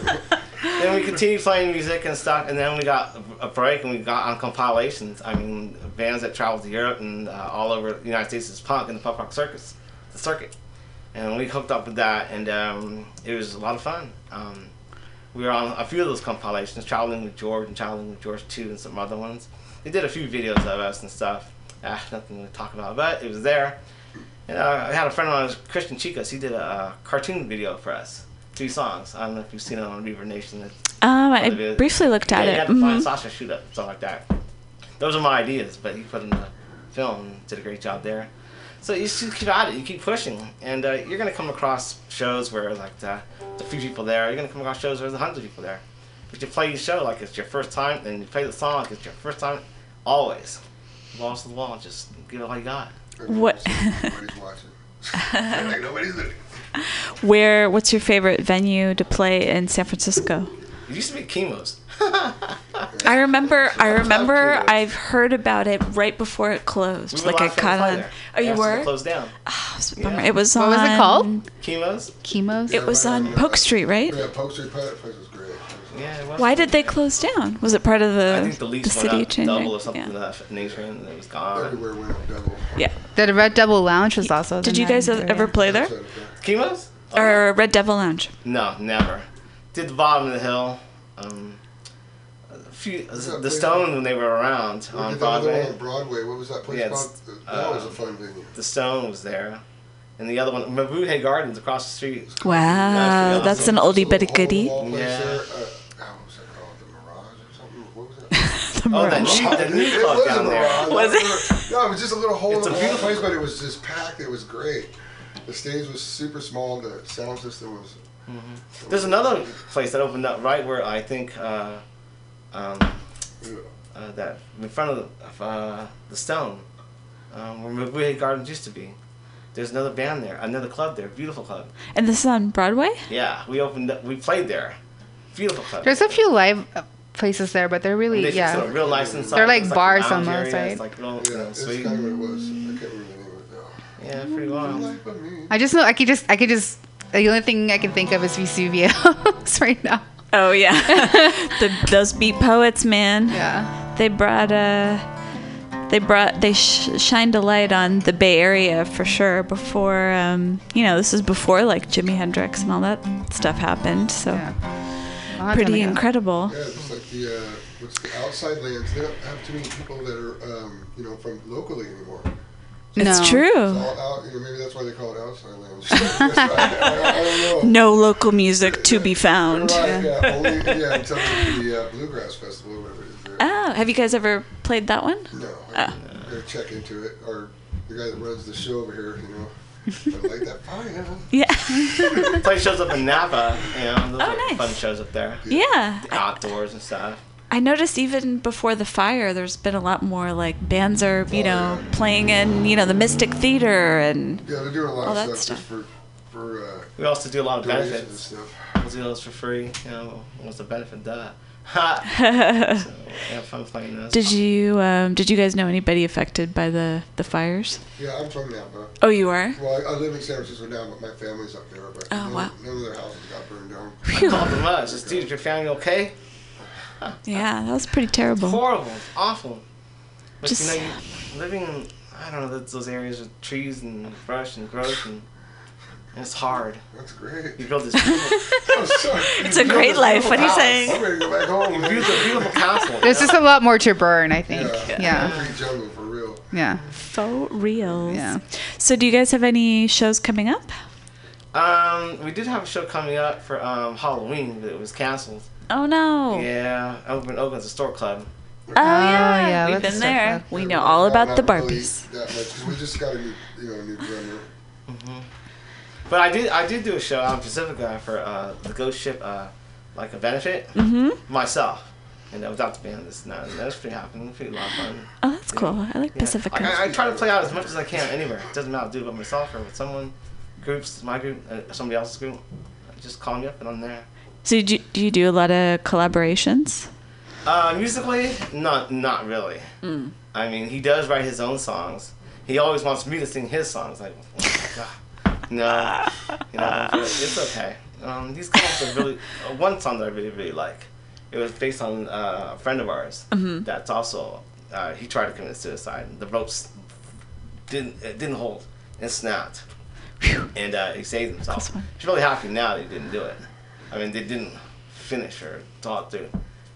then we continued playing music and stuff, and then we got a break and we got on compilations. I mean, bands that traveled to Europe and uh, all over the United States is punk and the punk rock circus, the circuit. And we hooked up with that, and um, it was a lot of fun. Um, we were on a few of those compilations, Traveling with George and Traveling with George 2 and some other ones. They did a few videos of us and stuff. Ah, nothing to talk about, but it was there. And uh, I had a friend of mine, Christian Chicas. He did a, uh cartoon video for us, three songs. I don't know if you've seen it on Reverb Nation. Um, I of briefly looked at yeah, it. You had to find Mhm. Sasha shoot up, stuff like that. Those are my ideas, but he put in the film and did a great job there. So you just keep at it, you keep pushing, and uh, you're gonna come across shows where like the, the few people there. You're gonna come across shows where there's a hundred people there. But you play your show like it's your first time, and you play the song like it's your first time. Always, balls to the wall, just give it all you got. What? Nobody's watching. like nobody's looking. Where? What's your favorite venue to play in San Francisco? It used to be Kimo's. I remember. I remember. I've heard about it right before it closed. We like the I last one caught on. there. Oh, you were. Closed down. Ah, oh, it's a bummer. It was on. What was it called? Kimo's. Kimos. It was on Polk Street, right? Yeah, Polk Street Pilot place was great. Yeah. Why did they close down? Was it part of the I think the lease city went up changing? double or something to that nature, and it was gone. Everywhere went up double. Yeah. The Red Devil Lounge was also. Did you guys name ever play there? Kimo's? Or Red Devil Lounge? No, never. Did the bottom of the hill. Um, few, the Stone when they were around We on did that other one Broadway. on Broadway. What was that place Yeah, called? it's, That was uh, a fun venue. The Stone was there, and the other one, Mabuhay Gardens across the street. Wow, that's an oldie but a goodie. Yeah. Uh, how was that called? The Mirage or something? What was that? The Oh, that Mirage. new, the new It club was down there. Was it? No, it was just a little hole It's in a the wall beautiful- place, but it was just packed. It was great. The stage was super small. The sound system was. There's another place that opened up right where I think uh, um, uh, that in front of, the, of uh, the Stone, um, where Mabuhay Hay Gardens used to be. There's another band there, another club there, beautiful club. And this is on Broadway? Yeah, we opened up, we played there. Beautiful club. There's a few live places there, but they're really They fixed yeah. it up real nice inside. They're like It's a bars lounge almost, area. right? It's like real, you Yeah, know, that's sweet. kind of what it was. I can't remember the name it though. Yeah, pretty wild. Like by me. I just know I could just I could just the only thing I can think of is Vesuvius right now. Oh yeah, the, those beat poets, man. Yeah. They brought uh they brought they sh- shined a light on the Bay Area for sure. Before um, you know, this is before like Jimi Hendrix and all that stuff happened. So Long time pretty ago. incredible. Yeah, it's like the uh, what's the outside lands. They don't have too many people that are um, you know from locally anymore. It's true. It's all out. You know, maybe that's why they call it outside lands. I, I, I don't know. No local music to be found. Right, yeah, only, yeah, until the uh, bluegrass festival, or whatever it is. There. Oh, have you guys ever played that one? No, Oh. I gotta check into it. Or the guy that runs the show over here, you know, I like that. Fine, huh? Yeah. Play shows up in Napa, you know, those Oh, are nice. fun shows up there. yeah. The outdoors and stuff. I noticed even before the fire, there's been a lot more like bands are, you Oh, know, yeah. playing in, you know, the Mystic Theater and Yeah, they're doing a lot All of that stuff, stuff. just for for uh, We also do a lot of donations and benefits. stuff. We'll do those for free. You know, what's the benefit of that? Ha! so, yeah, fun playing those. Did you um, did you guys know anybody affected by the the fires? Yeah, I'm from Napa. Oh, you are. Well, I, I live in San Francisco now, but my family's up there. But Oh, none, wow. none of their houses got burned down. I called them up. Just, dude, is your family okay? Yeah, that was pretty terrible. Horrible. It's awful. But Just- you know, living in, I don't know, those, those areas with trees and brush and growth and, and it's hard. That's great. You build this beautiful, It's a great life. What are you saying? I'm ready to go back home. you man. build a beautiful castle. There's you just a lot more to burn, I think. Yeah. Yeah. Concrete jungle for real. Yeah. For real. Yeah. So, do you guys have any shows coming up? Um, we did have a show coming up for um, Halloween, but it was canceled. Oh no. Yeah, over in Oakland's a store club. Oh yeah, yeah, we've been there. fun. We know all about the not really Barbies. That much, 'cause we just got a new, you know, new drummer. But I did I did do a show out in Pacifica for uh, the Ghost Ship, uh, like a benefit Mm-hmm. myself, and uh, without the band. This that was pretty happening, pretty a lot of fun. Oh, that's cool. I like Yeah. Pacifica. I, I, I try to play out as much as I can anywhere. It doesn't matter, to do it by myself or with someone, groups, my group, uh, somebody else's group. Just call me up and I'm there. So, do you, do you do a lot of collaborations? Uh, musically, not not really. Mm. I mean, he does write his own songs. He always wants me to sing his songs. Like, oh my God. No, you know, it's okay. Um, he's come up with really uh, one song that I really really like. It was based on uh, a friend of ours. Mhm. That's also uh, he tried to commit suicide. The ropes didn't it didn't hold and snapped, and uh, he saved himself. Close one. He's really happy now that he didn't do it. I mean, they didn't finish or thought through.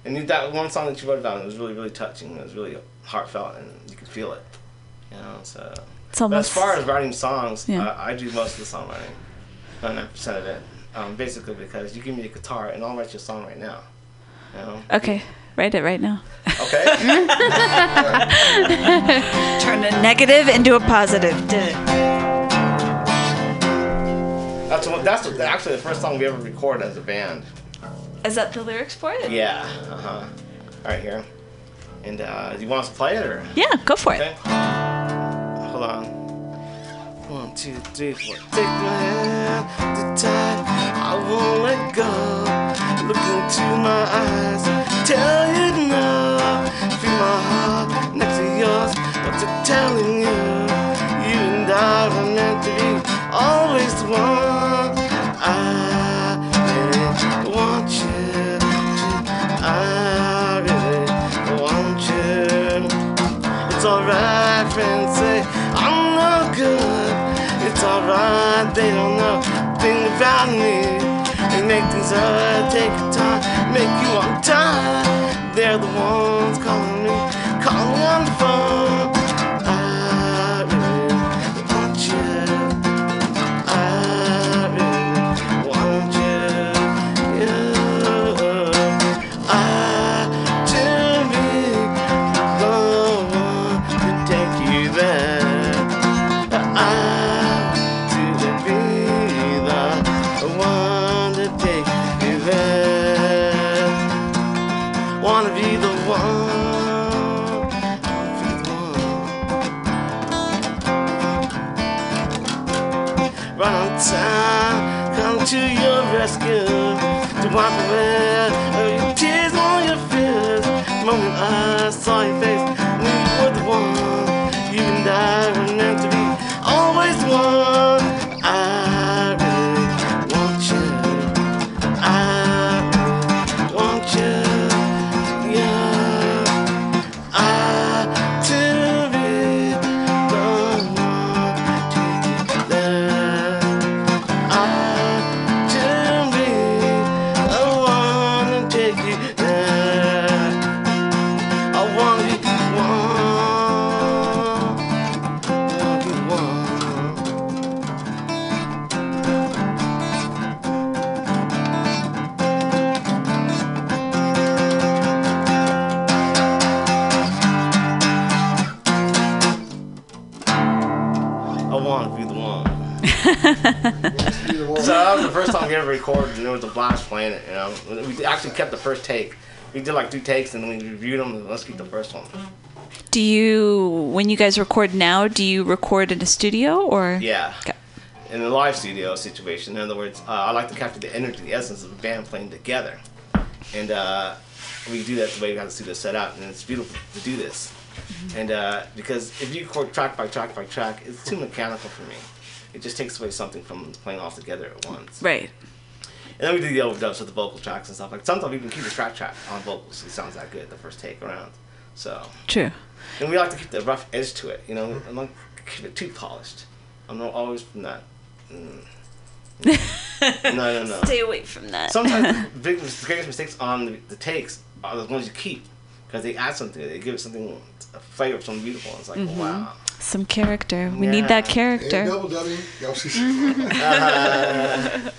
And you- that one song that you wrote about it was really, really touching. It was really heartfelt, and you could feel it. You know, so. It's But almost- as far as writing songs, Yeah. I, I do most of the songwriting, 99% of it. Um, basically, because you give me the guitar and I'll write you a song right now. You know? Okay, write it right now. Okay. Turn a negative into a positive. Did it. That's the, that's the, actually the first song we ever recorded as a band. Is that the lyrics for it? Yeah. Uh huh. Right here. And uh, do you want us to play it or? Yeah, go for it. Hold on. One, two, three, four. Take my hand, the tide. I won't let go. Look into my eyes. Tell you now. Feel my heart next to yours. What's it telling you? You and I were meant to be always one. They don't know a thing about me. They make things take time, make you on time. They're the ones rescue to wipe was the we ever recorded, and it was a blast playing it. You know, we actually kept the first take. We did like two takes, and we reviewed them. Let's keep the first one. Do you, when you guys record now, do you record in a studio or? Yeah. In a live studio situation, in other words, uh, I like to capture the energy, the essence of the band playing together, and uh, we do that the way we got the studio set up, and it's beautiful to do this. And uh, because if you record track by track by track, it's too mechanical for me. It just takes away something from playing all together at once. Right. And then we do the overdubs with the vocal tracks and stuff. Like sometimes we even keep the track track on vocals. It sounds that good the first take around. So. True. And we like to keep the rough edge to it. You know, I'm not keep it too polished. I'm not always from that. Mm. no, no, no. Stay away from that. Sometimes the big, the greatest mistakes on the, the takes are the ones you keep because they add something. They give it something, a flavor, of something beautiful. It's like, Mhm. wow. Some character. We Yeah. need that character. double dubbing.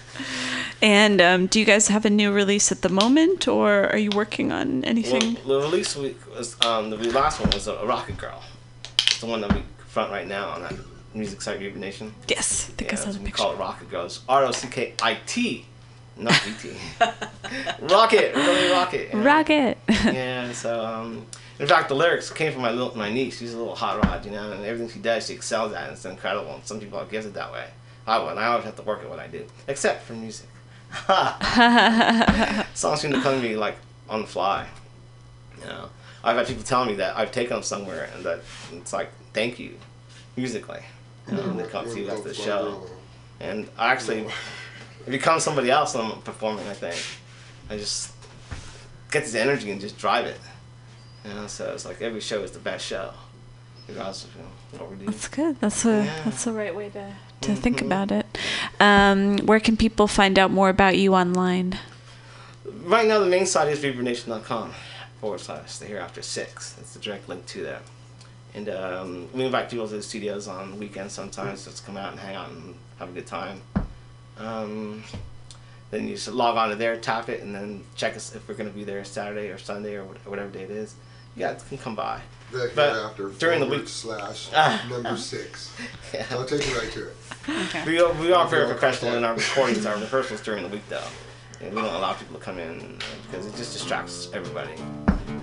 And um, do you guys have a new release at the moment, or are you working on anything? Well, the release week was um, the last one was a, a Rocket Girl. It's the one that we front right now on that music site Reverb Nation. Yes, I think I yeah, saw the we picture. call it Rocket Girl. It's R O C K I T, not E T. Rocket, really Rocket. yeah. Rocket. yeah. So, um, in fact, the lyrics came from my little my niece. She's a little hot rod, you know, and everything she does, she excels at. And it's incredible. And some people are gifted that way. I wouldn't. I always have to work at what I do, except for music. Songs seem to come to me like on the fly. You know, I've had people tell me that I've taken them somewhere, and that it's like thank you, musically. You know, when they come to you after the show, and I actually become somebody else when I'm performing. I think I just get this energy and just drive it. You know, so it's like every show is the best show, regardless of you know, what we do. That's good. That's a Yeah. that's the right way to to think Mhm. about it. Um, where can people find out more about you online? Right now, the main site is reverbnation.com forward slash the hereafter six. That's the direct link to that. And um, we invite people to the studios on weekends sometimes just come out and hang out and have a good time. Um, then you just log on to there, tap it, and then check us if we're going to be there Saturday or Sunday or wh- whatever day it is. You guys can come by. The But hereafter during the week- slash Ah. number six. Yeah. I'll take you right to it. Okay. We are, we are very Okay. professional in our recordings, our rehearsals during the week, though. And we don't allow people to come in because it just distracts everybody.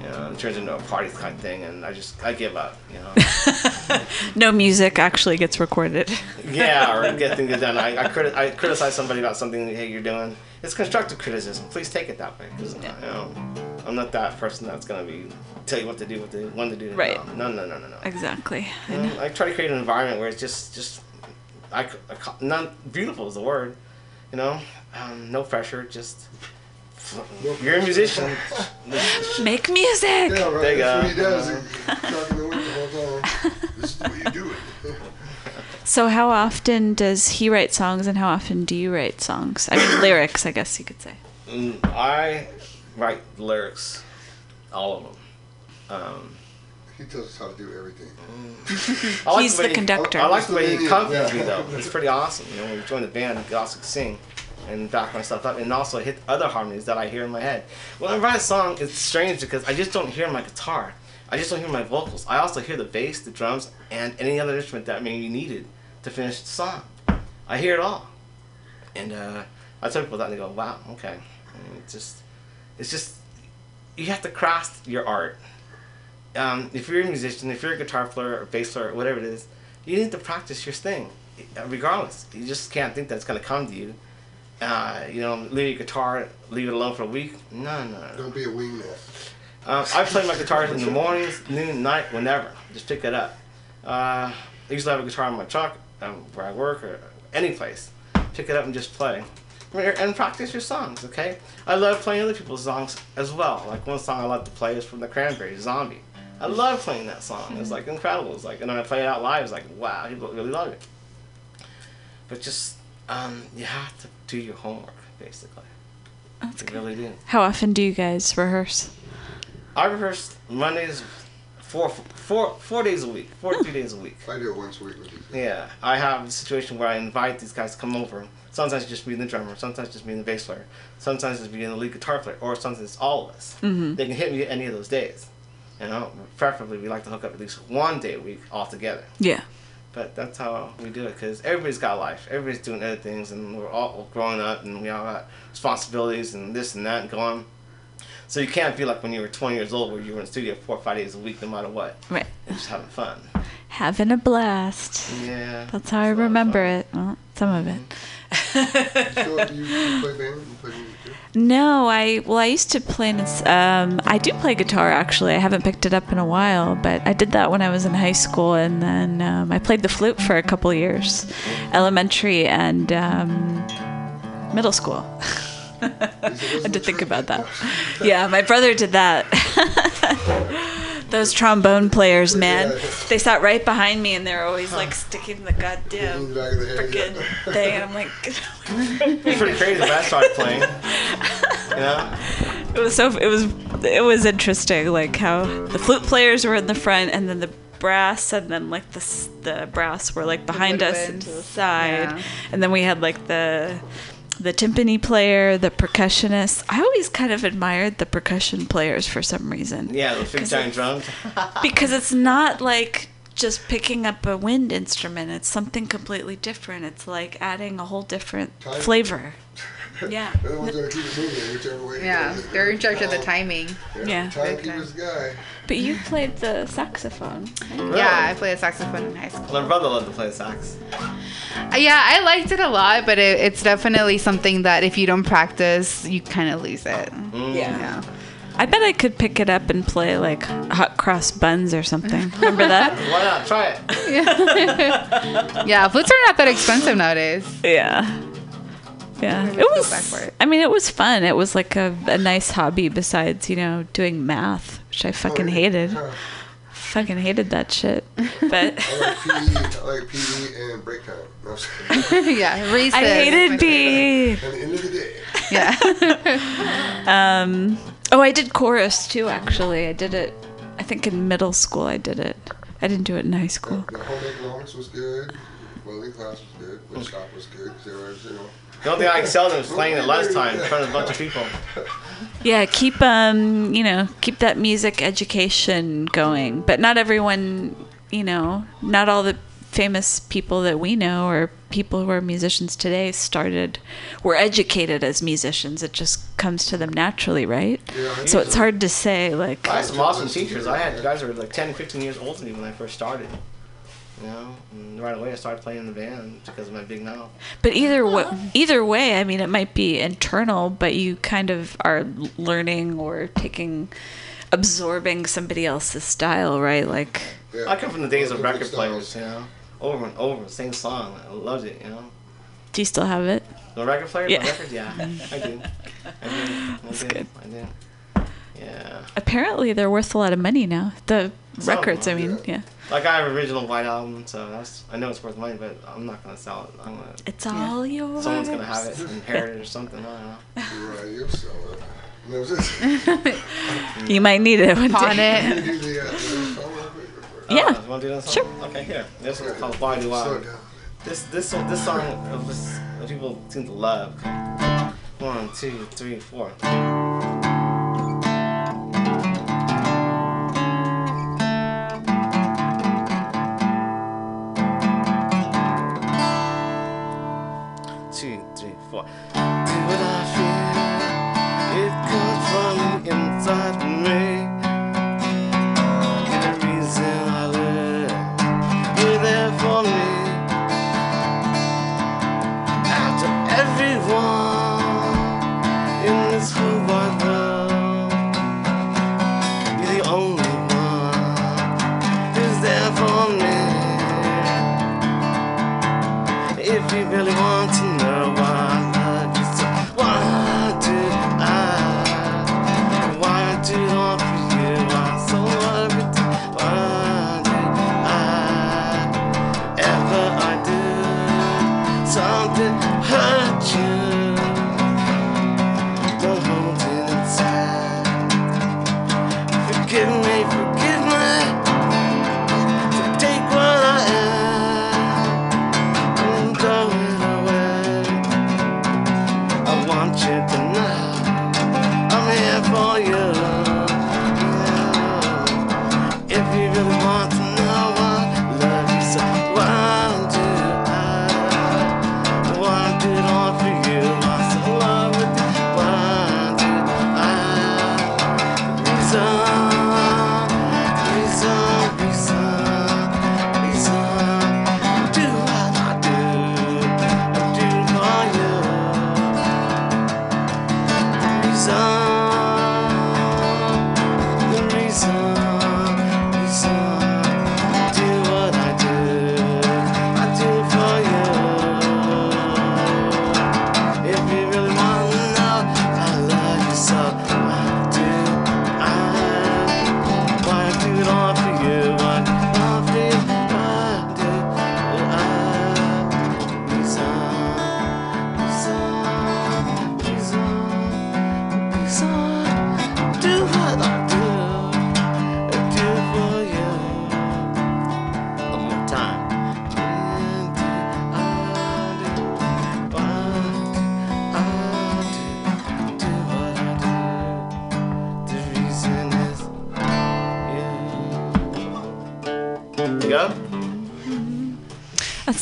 You know, it turns into a party kind of thing, and I just I give up. You know. No music actually gets recorded. yeah, or get things done. I I, criti- I criticize somebody about something that hey, you're doing. It's constructive criticism. Please take it that way, because you know I'm not that person that's gonna be tell you what to do, what to when to do. Right. No, no, no, no, no. Exactly. I Um. I try to create an environment where it's just, just, I, c- I ca- not beautiful is the word, you know, um, no pressure, just, you're a musician. Make music. Yeah, right. There you That's go. what he does. He's talking the wind the whole time. This is the you do it. So how often does he write songs, and how often do you write songs? I mean, lyrics, I guess you could say. Mm, I write lyrics, all of them. Um, He tells us how to do everything. I like He's the way he- conductor. I, I like the way he Yeah. me though. It's pretty awesome. You know, when you join the band, you can also sing and back myself up, and also hit other harmonies that I hear in my head. When I write a song, it's strange because I just don't hear my guitar. I just don't hear my vocals. I also hear the bass, the drums, and any other instrument that may be needed to finish the song. I hear it all, and uh, I tell people that, and they go, "Wow, okay." And it's just, it's just, you have to craft your art um, if you're a musician, if you're a guitar player or bass player or whatever it is, you need to practice your thing, uh, regardless. You just can't think that's gonna come to you. Uh, you know, leave your guitar, leave it alone for a week. No, no, no. Don't be a wingman. Uh, I play my guitar in the mornings, noon, night, whenever. Just pick it up. Uh, I usually have a guitar in my truck, um, where I work, or any place. Pick it up and just play. And practice your songs, okay? I love playing other people's songs as well. Like one song I love to play is from the Cranberries, Zombie. I love playing that song. It's like incredible. It's like, and when I play it out live, it's like, wow, people really love it. But just, um, you have to do your homework, basically. That's you good. really do. How often do you guys rehearse? I rehearse Mondays, four, four, four days a week, four to days a week. I do it once a week with these. Yeah, I have a situation where I invite these guys to come over. Sometimes it's just me and the drummer, sometimes just me and the bass player, sometimes it's me and the lead guitar player, or sometimes it's all of us. Mm-hmm. They can hit me any of those days. You know, preferably we like to hook up at least one day a week all together. Yeah. But that's how we do it because everybody's got life. Everybody's doing other things, and we're all growing up, and we all got responsibilities and this and that and going. So you can't be like when you were 20 years old, where you were in the studio four or five days a week, no matter what. Right. You're just having fun. Having a blast. Yeah. That's how I it's a lot of remember it. Well, some of it. So you, you play band? You play music too? No, I well, I used to play. in Um, I do play guitar actually. I haven't picked it up in a while, but I did that when I was in high school, and then um, I played the flute for a couple years, elementary and um, middle school. I had to think about that. Yeah, my brother did that. Those trombone players, man, they sat right behind me, and they're always like sticking the In goddamn the back of freaking yeah. thing, and I'm like. It's pretty crazy. But I started playing. Yeah. it was so it was it was interesting like how the flute players were in the front and then the brass and then like the the brass were like behind us and to the side Yeah. and then we had like the the timpani player the percussionist i always kind of admired the percussion players for some reason. Yeah, those big 'Cause giant it's- drums. because it's not like just picking up a wind instrument it's something completely different. It's like adding a whole different flavor yeah They're the ones that keep it moving whichever way. Yeah, goes. they're in charge of the Um, timing. Yeah. Timekeeper's guy. but you played the saxophone Yeah, I played the saxophone in high school. My brother loved to play the sax. Uh, Yeah, I liked it a lot, but it, it's definitely something that if you don't practice, you kind of lose it. Yeah. I bet I could pick it up and play like hot cross buns or something. Remember that? Why not? Try it. Yeah, flutes are not that expensive nowadays. yeah. Yeah. It was go back for it. I mean it was fun. It was like a, a nice hobby besides, you know, doing math, which I fucking hated. Huh. Fucking hated that shit. But I like PE, I like PE and break time. No, yeah, recess. I hated is my B. At the end of the day, Yeah. um, oh, I did chorus too. Actually, I did it. I think in middle school I did it. I didn't do it in high school. The home economics was good. Welding class was good. Wood shop was good. 'cause there was, you know. The only thing I excelled in was playing at lunchtime in front of a bunch of people. Yeah, keep um, you know, keep that music education going. But not everyone, you know, not all the famous people that we know or people who are musicians today started were educated as musicians. It just comes to them naturally, right? Yeah, so it's hard to say like I had some awesome teachers. I had guys who were like 10, 15 years older than me when I first started. You know, and right away I started playing in the band because of my big mouth. But either way, either way, I mean, it might be internal, but you kind of are learning or taking, absorbing somebody else's style, right? Like, I come from the days of record players, you know, over and over, same song. I loved it, you know. do you still have it? The record player, Yeah. my record, yeah, I do. I do. I That's do. good. I do. Yeah. Apparently, they're worth a lot of money now. The Some records, I them, mean, yeah. Like I have original white album, so that's I know it's worth money, but I'm not gonna sell it. I'm gonna. It's all yours. Someone's gonna have it, inherit it or something. I don't know. Right, you'll sell it. No, it's just- You might need it one Pawn day. it. Do the, uh, the song real quick or- Yeah. Uh, you wanna do that song? Sure. Okay, here. This one's called Why Do I? This this song this song uh, was, uh, people seem to love. One, two, three, four.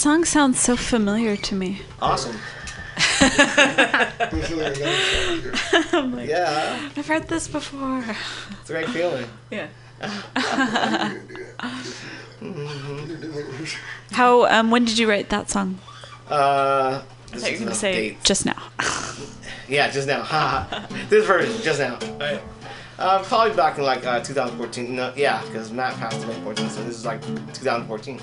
Song sounds so familiar to me. Awesome. I'm like, Yeah. I've heard this before. It's a great feeling. Yeah. How? Um, when did you write that song? Uh, I thought you were gonna say update. just now. Yeah, just now. Haha. this version, just now. Right. Uh, probably back in like uh, 2014. No, yeah, because Matt passed away in 14, so this is like 2014.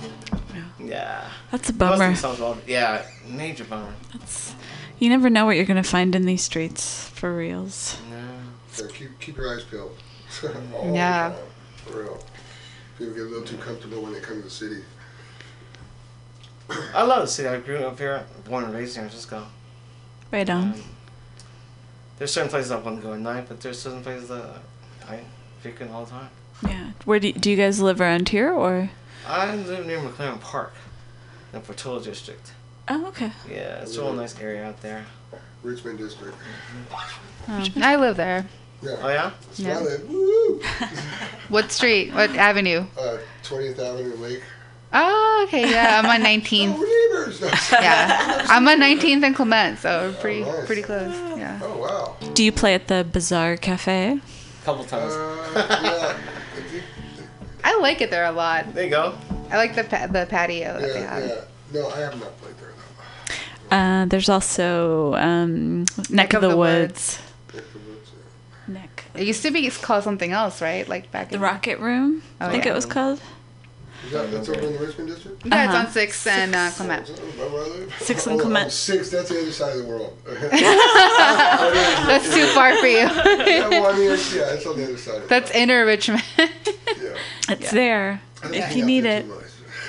Yeah. That's a Most of bummer. these songs are all- yeah, major bummer. That's, You never know what you're gonna find in these streets for reals. So keep keep your eyes peeled. All the Yeah. time, For real. People get a little too comfortable when they come to the city. I love the city. I grew up here, born and raised in San Francisco. Right on. Um, There's certain places I want to go at night, but there's certain places that I frequent all the time. Yeah. Where do you, do you guys live around here or? I live near McLaren Park, in the Portola district. Oh, okay. Yeah, it's a real nice area out there. Richmond District. Oh, I live there. Yeah. Oh yeah? Yeah. where Woo! What street? What avenue? Uh, 20th Avenue Lake. Oh, okay. Yeah, I'm on 19th. Oh, neighbors. Yeah, I'm on 19th and Clement, so we're pretty nice. pretty close. Yeah. Oh, wow. Do you play at the Bazaar Cafe? couple times. Uh, yeah. I like it there a lot. there you go. I like the pa- the patio that they Yeah, have. yeah. No, I have not played there, though. Uh, there's also um, Neck, of, the, Woods. Neck. It used to be called something else, right? Like back in The in Rockit Room. Oh, I think yeah. it was called. Is that, that's over in the Richmond District? Yeah, it's Uh-huh. on Six and uh, Clement. Is that where I live? Sixth and Oh, Clement. oh, Six, that's the other side of the world. That's too far for you. yeah, well, I mean, it's, yeah, it's on the other side. Of That's inner Richmond. yeah. It's there I don't if you need it.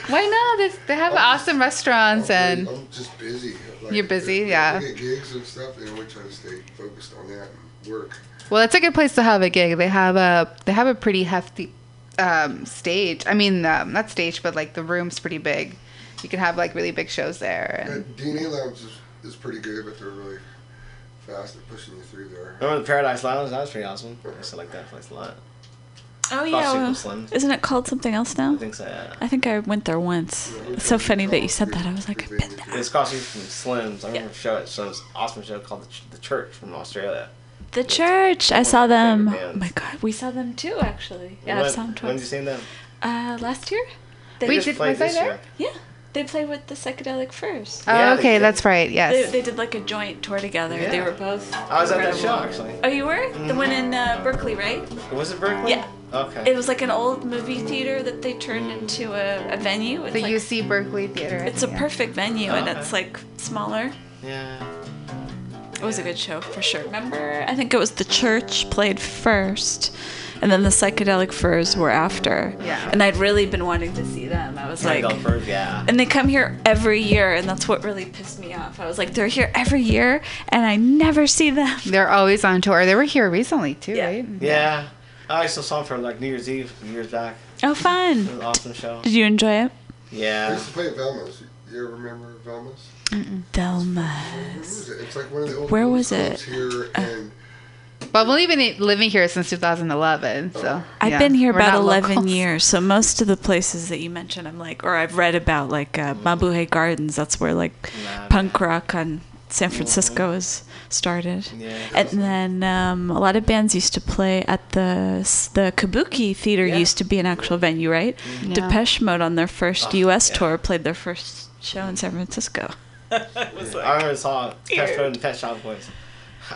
Why not? They, they have awesome restaurants I'm, and I'm just busy. You're busy, I- yeah. I get gigs and stuff, and we try to stay focused on that and work. well, that's a good place to have a gig. They have a they have a pretty hefty um, stage. I mean, um, not stage, but like the room's pretty big. You can have like really big shows there. And And DNA Lounge is, is pretty good, but they're really fast at pushing you through there. Remember the Paradise Lounge? That was pretty awesome. I still like that place a lot. Oh yeah. Well, isn't it called something else now? I think so, yeah. I think I went there once. It's so funny that you said that. I was like, I've been there. It's across the from Slim's. I remember a show at Slim's, awesome show called The, Ch- the Church from Australia. The church. I saw them. Oh my god, we saw them too. Actually, yeah, when, I saw them when did you see them? Uh, last year. They Wait, just did, played was I this there? year. Yeah, they played with the psychedelic furs. Oh, Yeah, okay, that's right. They, Yes. they did like a joint tour together. Yeah. They were both. I was at that show actually. Oh, you were the one in uh, Berkeley, right? Was it Berkeley? Yeah. Okay. It was like an old movie theater that they turned into a, a venue. It's the like, UC Berkeley Theater. It's a yeah. perfect venue, and Okay. it's like smaller. yeah. It was a good show for sure. Remember, I think it was the church played first, and then the psychedelic furs were after. Yeah. And I'd really been wanting to see them. I was like, Psychedelic Furs, yeah. and they come here every year, and that's what really pissed me off. I was like, they're here every year, and I never see them. They're always on tour. They were here recently too, Yeah. right? Yeah. I still saw them for like New Year's Eve years back. Oh, It fun! was an awesome show. Did you enjoy it? Yeah. I used to play at Velma's. You ever remember Velma's? Delmas. Where was it? It's like one of the old Where blues was it? clubs here, and But we've only been living here since 2011, so I've been here we're about 11 locals. years, so most of the places that you mentioned, I'm like, or I've read about, like uh, Mabuhay Gardens. That's where like Nah, punk rock on San Francisco is started. Yeah. And then um, a lot of bands used to play at the the Kabuki Theater. Yeah. Used to be an actual venue, right? Yeah. Depeche Mode on their first Oh, U.S. yeah. tour played their first show in San Francisco. I remember saw Pet Road and Pet Shop Boys.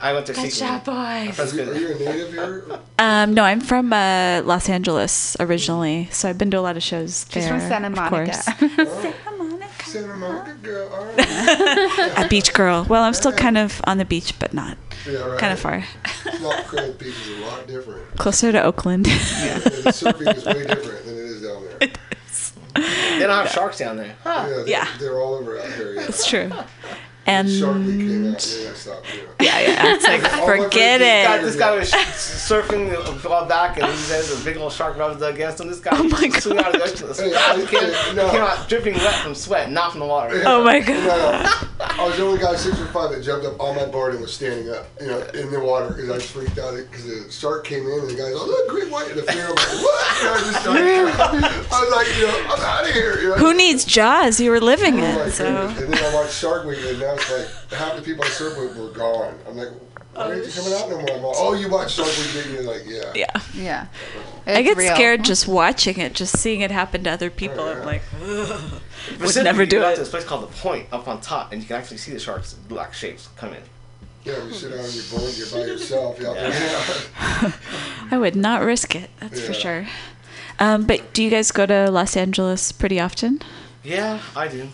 I went to see Pet Shop Boys. Are you, are you a native here? Um, no, I'm from uh, Los Angeles originally, so I've been to a lot of shows there. She's from Santa of Monica. course. Santa Monica girl. All right. a beach girl. Well, I'm still kind of on the beach, but not Yeah, right. kind of far. It's not Beach is a lot different. Closer to Oakland. Yeah, the surfing is way different than it is down there. They don't have sharks down there. Yeah, they, Yeah. they're all over out here. Yeah. it's true. And Shark came out, and then I stopped. yeah, Yeah. yeah, it's like forget friends This it. guy, this guy was surfing uh, back and he says a big old shark rubbed against him. This guy Oh my was swimming out of the ocean. Hey, The I- kid hey, no. came out dripping wet from sweat, not from the water. Oh my No, god. no. I was the only guy six foot five that jumped up on my board and was standing up, you know, in the water because I freaked out because the shark came in and the guy's like, look, great white, and the fear, I'm like, what? And I just started, I was like, you know, I'm out of here. You know? Who needs Jaws? You were living Oh my it, so. And then I watched Shark Week, and now it's like half the people I surf with were gone. I'm like, why aren't you coming out no more? I'm like, oh, you watched Shark Week, didn't you? Like, yeah. yeah. yeah. I get real. scared just watching it, just seeing it happen to other people. Oh, I'm like, Pacific, never do go out it. to this place called the Point up on top, and you can actually see the sharks' black shapes come in. Yeah, you sit down on your board, you're by yourself. Yeah. yeah. I would not risk it. That's for sure. Um, but do you guys go to Los Angeles pretty often? Yeah, I do.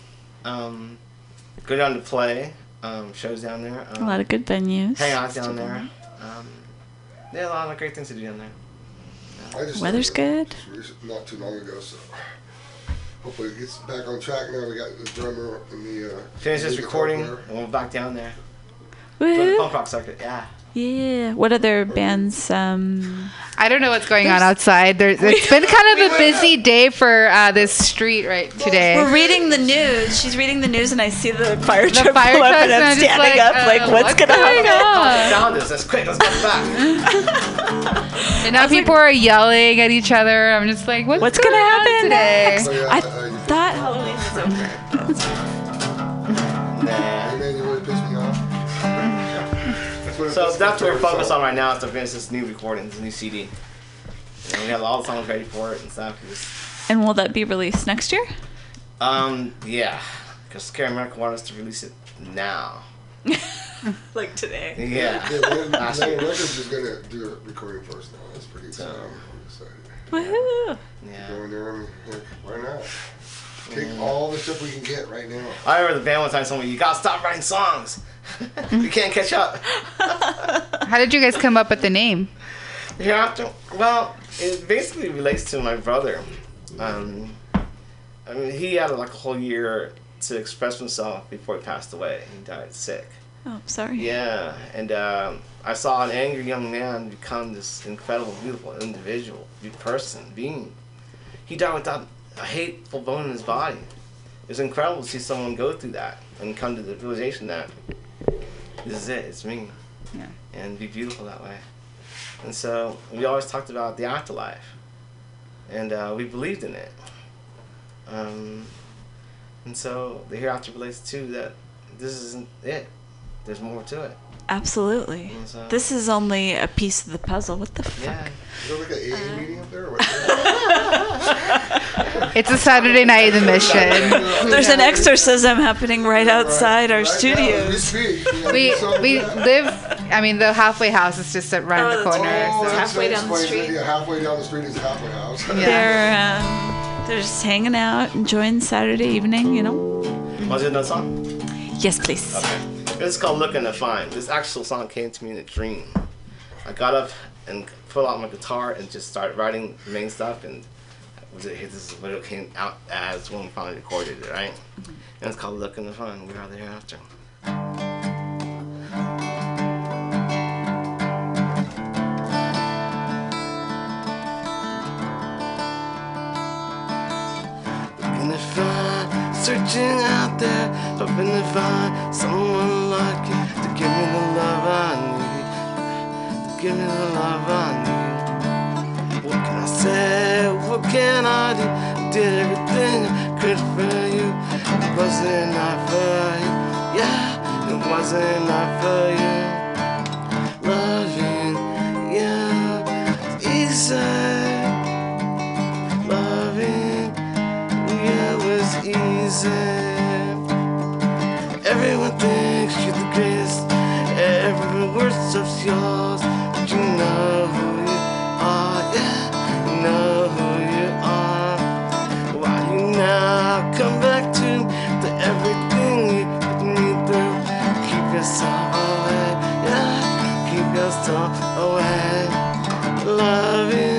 Um, go down to play um, shows down there. Um, A lot of good venues. hang out down there. Um, yeah, a lot of great things to do down there. I Weather's good. Not too long ago, so hopefully it gets back on track now. We got the drummer and the. Uh, Finish this recording, and we'll back down there. For the punk rock circuit, yeah. Yeah. What other bands? Um, I don't know what's going on outside. There's, it's been kind of a busy day for uh, this street right today. we're reading the news. She's reading the news, and I see the fire The truck fire pull up, and and I'm I'm standing like, up, uh, like, what's, what's gonna going happen? on? Found us. Let's quick. Let's back. And now people are yelling at each other. I'm just like, what's, What's going gonna on happen today? next? So, yeah, I thought Halloween was over. Nah. So pisses that's me what we're focused on right now is to finish this new recording, this new CD. And we have all the songs ready for it and stuff. We And will that be released next year? Um, yeah, because Scary America wanted us to release it now. Like today. Yeah. Yeah, Land- Last Land year. Records is gonna do a recording first now. That's pretty exciting. I'm excited. Woohoo! Yeah. Go in there and heck, why not? Take all the stuff we can get right now. I remember the band one time told me, "You gotta stop writing songs. you can't catch up." How did you guys come up with the name? Hereafter, well, it basically relates to my brother. Um, I mean, he had like a whole year to express himself before he passed away. He died sick. Oh, sorry. Yeah, and um, I saw an angry young man become this incredible, beautiful individual, person, being. He died without a hateful bone in his body. It was incredible to see someone go through that and come to the realization that this is it, it's me. Yeah. And be beautiful that way. And so we always talked about the afterlife, and uh, we believed in it. Um, and so the hereafter relates to that. This isn't it. There's more to it. Absolutely. And so- This is only a piece of the puzzle. What the fuck? Yeah. Is there like an Uh, meeting up there? Or? It's a Saturday night in the mission. There's an exorcism happening right outside our Right studios. we speak, you know, We live. I mean, the halfway house is just around Oh, the corner. Oh, so- halfway down the street. Yeah, halfway down the street is a halfway house. Yeah. They're um, they're just hanging out, enjoying Saturday evening. You know. Want to do another song? Yes, please. Okay. Is called Looking to Find. This actual song came to me in a dream. I got up and pulled out my guitar and just started writing the main stuff and it, this is what it came out as when we finally recorded it, right? And it's called Looking to Find. We are the searching out there, hoping to find someone like you to give me the love I need, to give me the love I need. What can I say? What can I do? I Did everything I could for you. It wasn't enough for you. Yeah, it wasn't enough for you. Easy. Everyone thinks you're the greatest. Everyone worships yours. But you know who you are. Yeah, you know who you are. Why you now come back to to everything you put me through? Keep yourself away. Yeah, keep yourself away. Loving you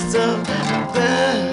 find yourself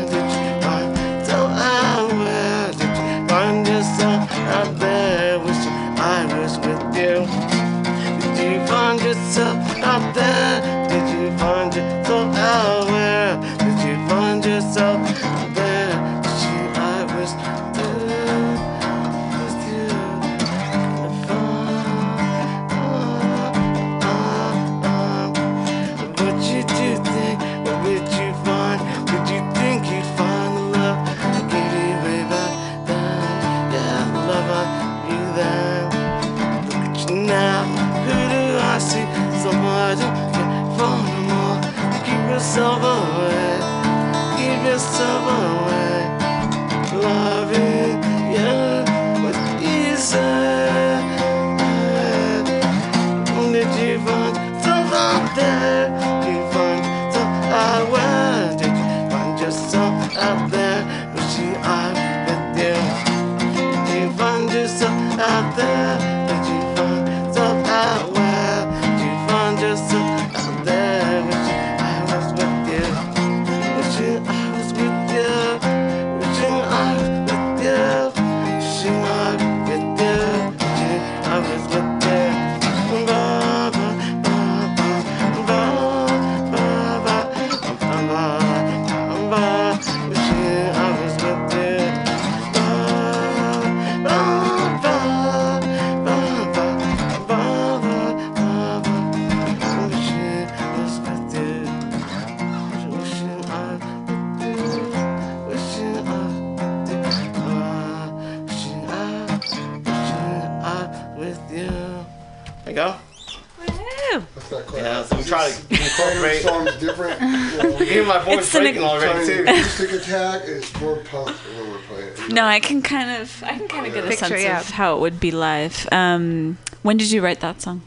attack is more punk when we're playing. it. No, I can kind of, I can kind of get a Picture, sense yeah. of how it would be live. Um, when did you write that song?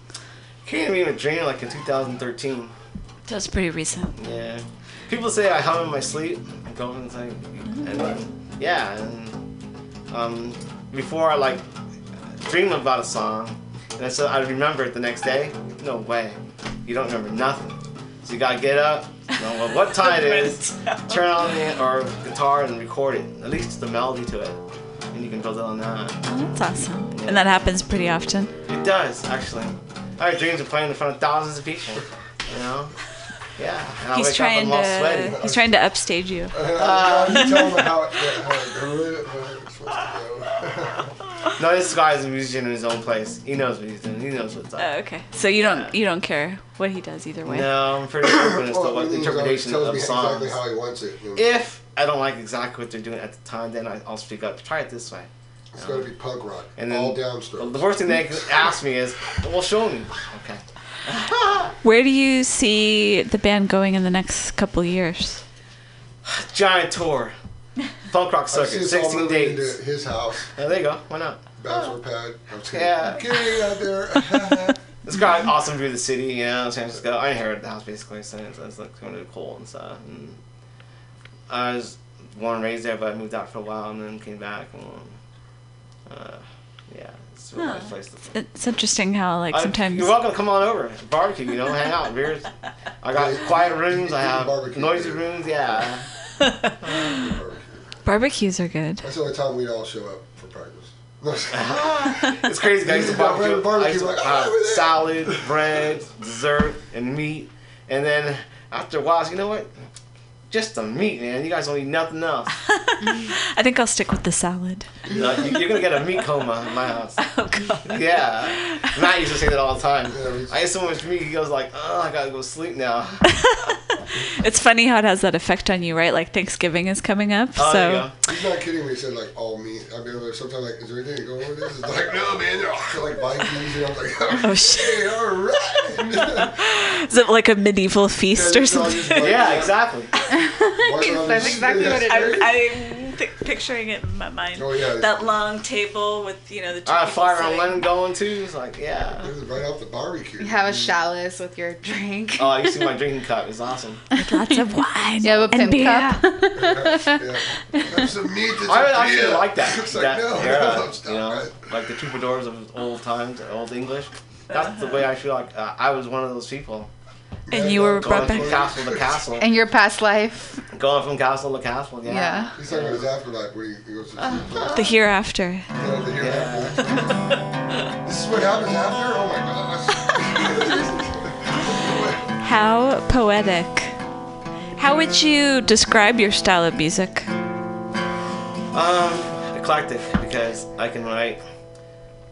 Can't even dream like in 2013. That's pretty recent. Yeah. People say I hum in my sleep. I go and say, and then, yeah, and um, before I like dream about a song, and so I remember it the next day. No way. You don't remember nothing. So you gotta get up, know what time it is, turn on the or guitar and record it. At least the melody to it, and you can build it on that. Oh, that's awesome. And that happens pretty often. It does actually. I have dreams of playing in front of thousands of people. You know. Yeah. And I He's wake trying up, I'm all sweaty. to, he's trying to upstage you. Uh, you tell them how, it- how, it- how it's supposed to go. No, this guy's a musician in his own place. He knows what he's doing. He knows what's up. Oh, okay. So you don't, you don't care what he does either way. No, I'm pretty open as to Well, what the interpretation always of tells me songs. exactly how he wants it. and If I don't like exactly what they're doing at the time, then I, I'll speak up. Try it this way. It's got to be um, punk rock. And then all downstairs. The downstrokes. worst thing they can ask me is, "Well, show me." Okay. Where do you see the band going in the next couple years? Giant tour. Punk rock I see circuit, us all 16 moving days. into his house, Yeah, there you go. Why not? bachelor pad. I'm just kidding. Yeah. Kidding out there. It's got awesome view of the city, you know, San Francisco. I inherited the house basically, so it's, it's like kind of cool and stuff. And I was born and raised there, but I moved out for a while and then came back. And, uh, yeah, it's a really nice place to It's interesting how like I- sometimes. you're welcome to come on over, it's barbecue, you know, hang out, beers. I got quiet rooms, I have noisy rooms, yeah. Barbecues are good. That's the only time we all show up for practice. It's crazy. Guys, used to You got barbecue. barbecue, I used to like, have "Oh, over salad, bread, dessert, and meat. And then after a while, you know what? Just the meat, man. You guys don't eat nothing else. I think I'll stick with the salad. You- you're gonna get a meat coma in my house. Oh god. Yeah. Matt used to say that all the time. I ate so much meat. He goes like, "Oh, I gotta go sleep now." It's funny how it has that effect on you, right? Like Thanksgiving is coming up, Oh, so go. He's not kidding when he said like all meat. I mean, there's sometimes like, is there anything going with this? It's like, no, man, they're all like Vikings, and I'm like, Oh, shit. okay, all right. is it like a medieval feast or something? like, Yeah, exactly. That's exactly what it I'm. I'm pi- picturing it in my mind. Oh, yeah. That long table with you know the two I fire on sitting. lemon going too. It's like, yeah. This is right off the barbecue. You have a chalice with your drink. Oh, you see my drinking cup. It's awesome. with lots of wine. You have a and pimp beer. cup. yeah. Have some meat. That's I a actually beer. like that. It's like, that no, era, no, stop you know, it. like the troubadours of old times, old English. That's the way I feel like uh, I was one of those people. And you were Going brought from back. castle to castle. In your past life. Going from castle to castle, yeah. Yeah. He's talking about his afterlife where he he goes to sleep. Like, The hereafter. "Yeah, the hereafter." This is what happens after? Oh my gosh. How poetic. How would you describe your style of music? Um, eclectic because I can write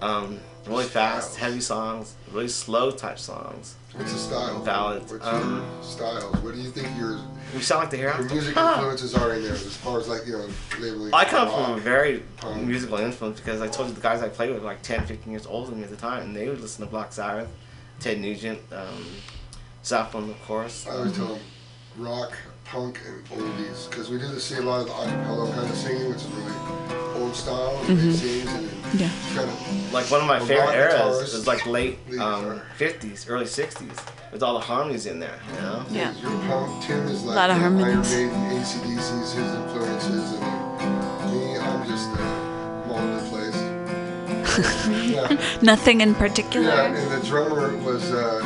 um, really fast, heavy songs, really slow touch songs. What's the style? Ballads. What's Um, your styles? What do you think your We sound like the your hereafter. music influences are in there as far as like, you know, labeling I come from a very punk? musical influence because I told you the guys I played with were like 10, 15 years older than me at the time, and they would listen to Black Sabbath, Ted Nugent, um, Zeppelin, of course. I always tell them rock, punk, and oldies because we do see a lot of the acapella kind of singing, which is really old style. And Mm-hmm. they sings and then Yeah. kind of Like one of my favorite eras is like late um, 50s, early 60s, with all the harmonies in there, you know? Yeah. Your punk Tim is like Lot of you know, Iron. Maiden, ACDC's his influences, and me, I'm just uh, all over the place. yeah. Nothing in particular. Yeah, and the drummer was uh,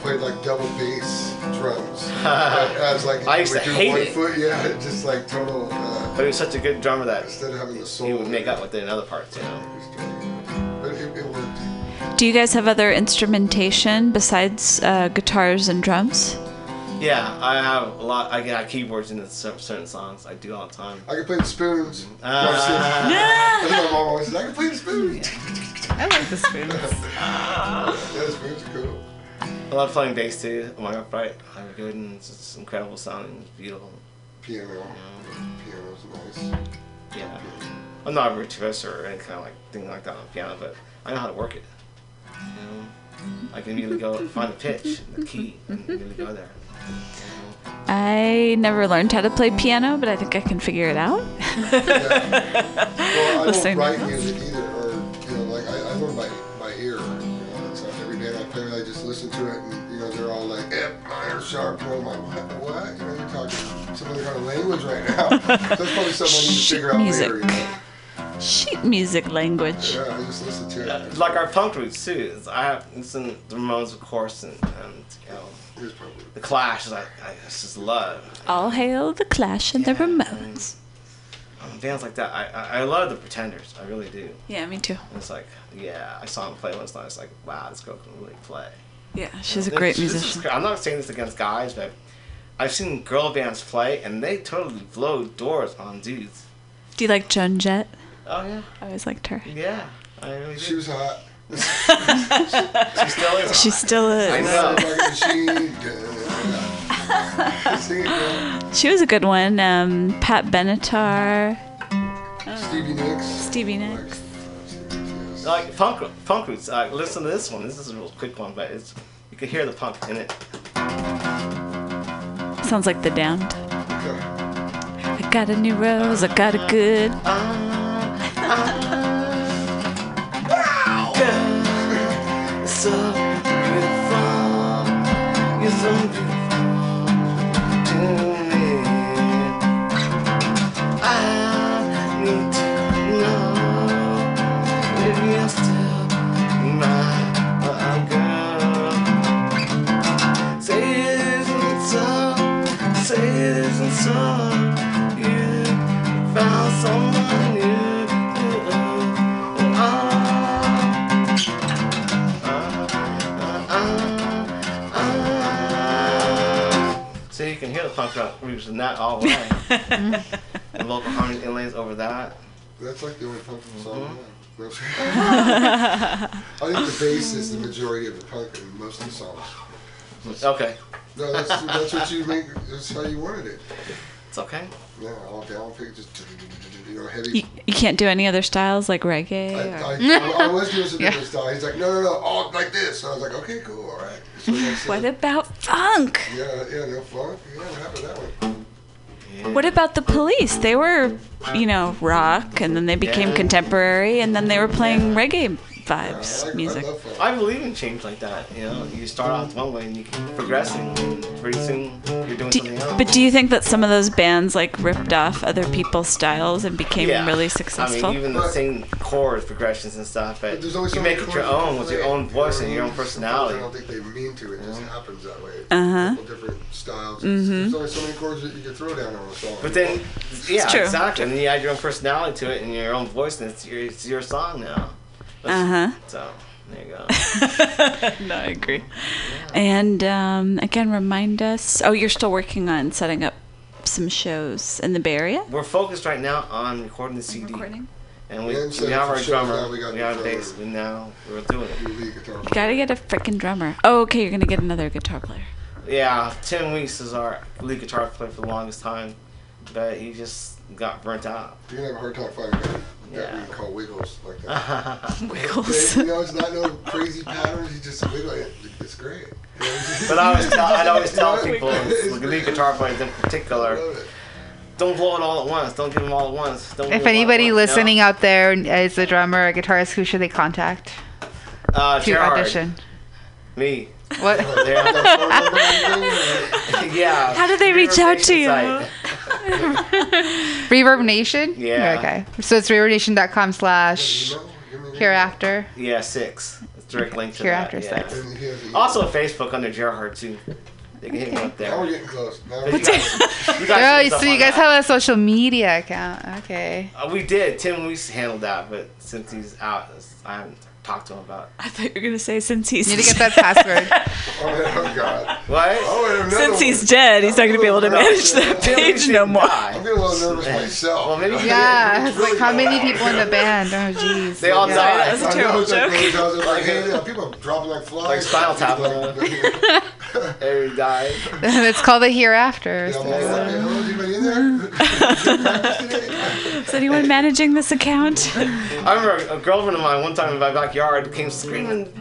played like double bass drums. But as like I used to hate one it. foot, yeah, just like total. Uh, But he was such a good drummer that instead of having the soul, he would make up with it in other parts, you know? But it, it worked. Do you guys have other instrumentation besides uh, guitars and drums? Yeah, I have a lot. I got keyboards in cer- certain songs. I do all the time. I can play the spoons. Ah. No, I'm serious. My mom always said. I can play the spoons. I like the spoons. yeah, the spoons are cool. I love playing bass too. On my upright, I'm good, and it's just incredible sounding, it's beautiful. Piano. Piano's nice. Yeah, I'm not a virtuoso or any kind of like thing like that on piano, but I know how to work it. You know, I can immediately go find the pitch, the key, and immediately go there. I never learned how to play piano, but I think I can figure it out. Well, I Listening don't to write music either, listen to it, and you know, they're all like, "F minor sharp." And I'm like, "What? What? You know, you're talking some other kind of language right now." That's probably something I need to figure out Music. later. You know? Sheet music language. Yeah, I just listen to it. It's like our punk roots too. It's, I have listen to the Ramones, of course, and, and you know, the Clash. Is like I just just love. All hail the Clash and the Ramones. Um, bands like that. I, I I love the Pretenders. I really do. Yeah, me too. And it's like, yeah, I saw them play once. And I was like, wow, this girl can really play. Yeah, she's a great this is musician. cra- I'm not saying this against guys, but I've seen girl bands play, and they totally blow doors on dudes. Do you like Joan Jett? Oh yeah. I always liked her. Yeah, I really do. She was hot. she still is. She still is. I know. Machine. Sing it, girl. She was a good one. Um, Pat Benatar, Stevie Nicks. Stevie Nicks. Like punk, punk roots. Uh, listen to this one. This is a real quick one, but it's you can hear the punk in it. Sounds like the Damned. I got a new rose. I got a good. Ah, ah, ah. so beautiful. You're so beautiful you can hear the punk rock that all the and vocal harmony inlays over that. That's like the only punk song. Mhm. I. I think the bass is the majority of the punk in most of the songs. Okay. No, that's, that's what you make. That's how you wanted it. It's okay. Yeah, all down pick, just you know, heavy. You, you can't do any other styles like reggae. I, or- I, I was doing some Yeah. different style. He's like, no, no, no, all like this. And I was like, okay, cool, all right. So that's What about funk? Yeah, yeah, no funk. Yeah, what happened to that one? What about the police? They were, you know, rock, and then they became Yeah. contemporary, and then they were playing reggae vibes music. I believe in change like that. You know, you start off one way and you keep progressing, and pretty soon you're doing Do, something else. but do you think that some of those bands like ripped off other people's styles and became Yeah. really successful? I mean, even the same chords, progressions, and stuff. But, There's only you make it your own with your own voice You and your own personality. I don't think they mean to. It just happens that way. Uh-huh. Couple different styles. Mhm. There's only so many chords that you can throw down on a song. But then, yeah, true. exactly. And then you add your own personality to it and your own voice, and it's your, it's your song now. Uh huh. So there you go. no, I agree. And um, again, remind us. Oh, you're still working on setting up some shows in the Bay Area. We're focused right now on recording the CD. Recording. And we, And we have our drummer, now, we we, got have the a bass, we now we're doing it. You gotta get a freaking drummer. Oh, okay. You're gonna get another guitar player. Yeah, Tim Weeks is our lead guitar player for the longest time, but he just got burnt out. You're gonna have a hard time finding that, that Yeah. we call wiggles like that. Wiggles. You know, it's not no crazy patterns. You just wiggle it. It's great. You know, But I always tell, I'd always tell people, it's the lead guitar players in particular, don't blow it all at once. Don't give them all at once. Don't If them all at anybody once, you know? listening out there is a drummer or a guitarist, who should they contact uh, to Gerard, audition? me. What? yeah. How do they reach out to you? Site. Reverb Nation? Yeah. Okay. So it's reverbnation.com slash hereafter. Yeah, six. It's direct link to Hereafter that. six. Yeah. Also Facebook under Gerard too. They can hit me up there. Now we're getting close. Now we're you guys, you guys Oh, so you guys that. have a social media account. Okay. Uh, we did. Tim Weeks handled that, but since he's out, I haven't to him about. I thought you were gonna say since he's You need to get that password. Oh, oh, God. What? Oh, since one. he's dead, he's not gonna be able to manage that page no didn't more. die. I'm getting a little nervous myself. Well, maybe Yeah. It's like how many people in the band? Oh, jeez. They all Yeah. died. That's a I know terrible it's joke. those guys like, hey, yeah, people are dropping like flies. Like Spinal Tap. Like, Every died. it's called the hereafter. So- like, "Hey, hello, is anybody in there? Is anyone managing this account? I remember a girlfriend of mine one time in my backyard came screaming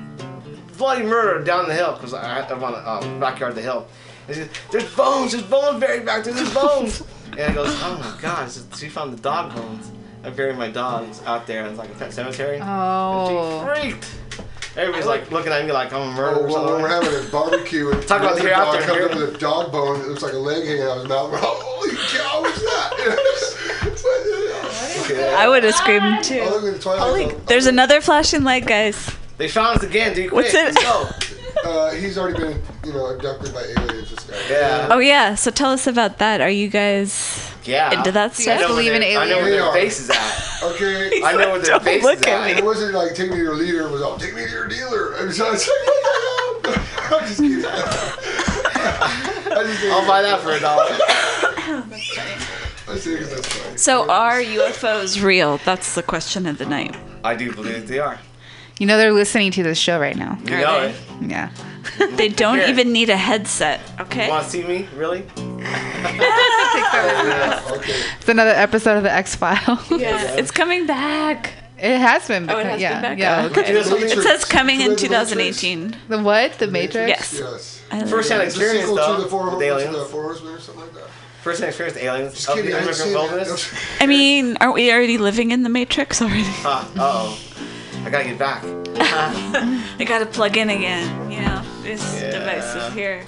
bloody murder down the hill because I I'm on the um, backyard of the hill. And she said, "There's bones. There's bones buried back there. There's bones." and I goes, "Oh my God!" She found the dog bones. I buried my dogs out there in like a pet cemetery. Oh. And she freaked. Everybody's like looking at me like I'm a Oh, murderer. or well, we're having a barbecue and Talk about the dog hereafter comes up with a dog bone that looks like a leg hanging out of his mouth. Holy cow, what's that? I would have screamed too. Oh, the Twilight Zone. There's another flashing light, guys. They found us again, dude. What's Quick, it? Let's go. Uh, he's already been, you know, abducted by aliens. This guy. Yeah. Oh yeah, so tell us about that. Are you guys Yeah. into that Do you guys stuff? believe in aliens? I know where They their are. face is at. Okay. I know where their Don't face look is at at. me. It wasn't like take me to your leader. It was all take me to your dealer. And so I was like, I'm just kidding. I just think I'll buy that for a dollar. I say 'cause that's funny. So are UFOs real? That's the question of the night. I do believe they are. You know they're listening to this show right now. You Are know they? it. Yeah. They don't Here. even need a headset. Okay. Want to see me? Really? Okay. It's another episode of the X File. Yeah, it's coming back. it has been. Oh, it has yeah. been back. Yeah. Oh, okay. You know something? It says coming in Remember the Matrix? 2018. The what? The Matrix. Yes. Yes. I First hand it. It's a experience though to the Four, with aliens. the Four Horsemen or something like that. First hand experience aliens. Just of kidding. the I didn't immigrant see wilderness. I mean, aren't we already living in the Matrix already? Uh oh. I gotta get back. I gotta plug in again. You know, this Yeah. device is here.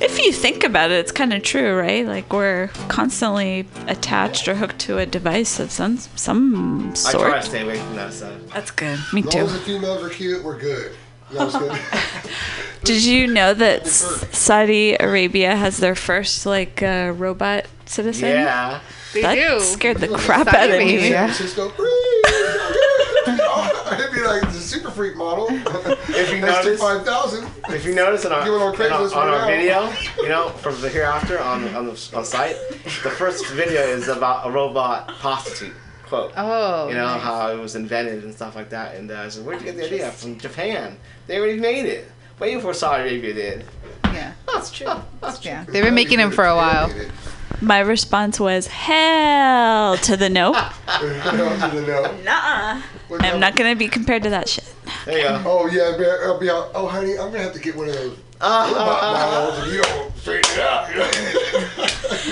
If you think about it, it's kind of true, right? Like we're constantly attached or hooked to a device of some some sort. I sort. try to stay away from that stuff. That's good. Me As long too. as the females are cute, we're good. No, I'm just kidding. Did you know that Saudi Arabia has their first like uh, robot citizen? Yeah. They that do. scared the crap Saudi out of me. Arabia. like the super freak model. If you notice, five thousand. if you notice on our, Give it on on our, on right our video, you know, from the hereafter on on the on site, the first video is about a robot prostitute. Quote. Oh. you know nice. how it was invented and stuff like that. And uh, I said, where'd you get the idea? From Japan. They already made it. Way before Saudi Arabia did. Yeah. That's true. That's true. Yeah. They've been making them for a while. My response was hell to the no. no. Nuh-uh. I'm not gonna be compared to that shit. There you go. Oh yeah, I'll be, I'll be out. Oh honey, I'm gonna have to get one of those Uh, robot uh, models, and you don't straighten it out.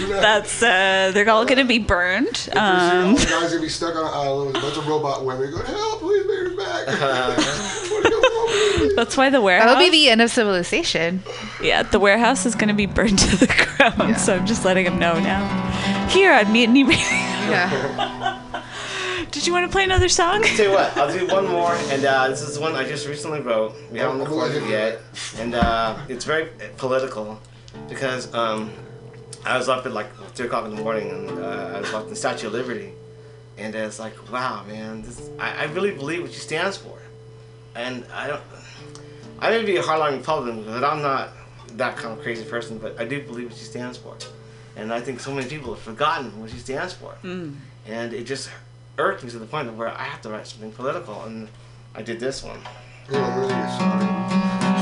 That's uh, they're all gonna be burned. Pretty soon, Um, guys gonna be stuck on an island with a bunch of robot women going, "Help! Please bring us back." That's why the warehouse. That'll be the end of civilization. yeah, the warehouse is gonna be burned to the ground. So I'm just letting them know now. Here on Mutiny Radio. Yeah. Did you want to play another song? Tell you what, I'll do one more, and uh, this is one I just recently wrote. We haven't recorded it yet, and uh, it's very political because um, I was up at like three o'clock in the morning, and uh, I was up in the Statue of Liberty, and it's like, wow, man, this, I, I really believe what she stands for, and I don't. I may be a hardline Republican, but I'm not that kind of crazy person, but I do believe what she stands for, and I think so many people have forgotten what she stands for, mm. and it just irked me to the point of where I have to write something political, and I did this one. Oh, really? Sorry.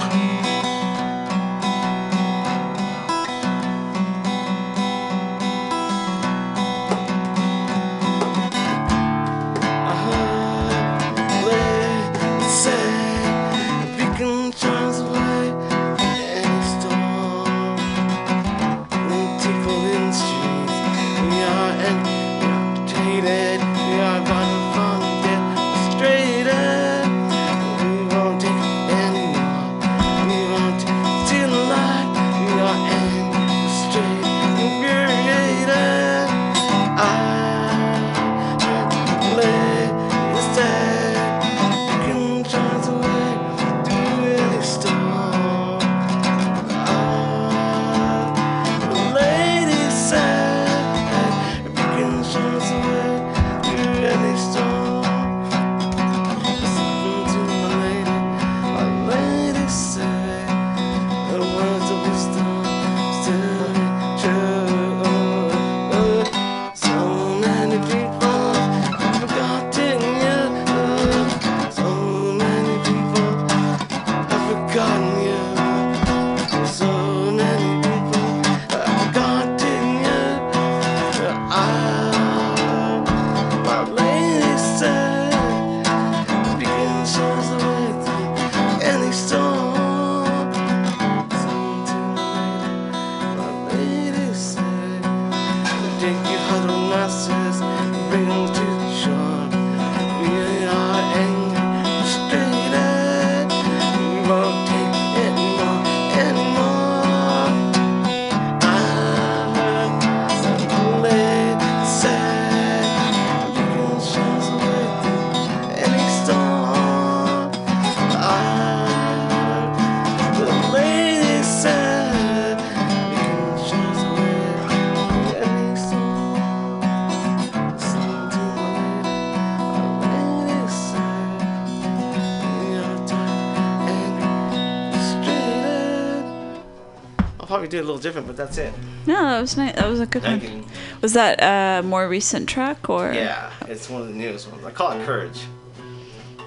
Little different, but that's it. No, that was nice. That was a good Thank one. Was that a more recent track or? Yeah, it's one of the newest ones. I call it Courage.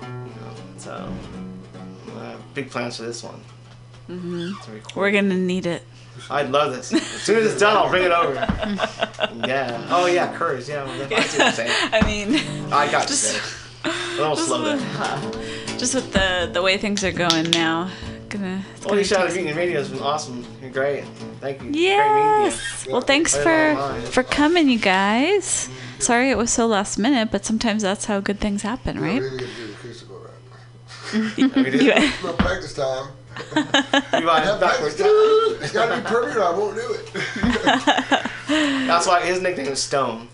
You know, so, uh, big plans for this one. hmm record. We're gonna need it. I'd love this. As soon as it's done, I'll bring it over. yeah. Oh yeah, Courage. Yeah, I see what you're saying. I mean, I got just- you. A little just slow with, there. just with the the way things are going now, gonna. it's Well, gonna you shout take at some- Mutiny Radio has been awesome. You're great. Thank you. Yes. Well, thanks for for coming, you guys. Mm-hmm. Sorry it was so last minute, but sometimes that's how good things happen, right? We didn't get to the acoustical rap. We did? You- No practice time. You want Have it backwards? practice time. It's gotta be perfect or I won't do it. That's why his nickname is Stone.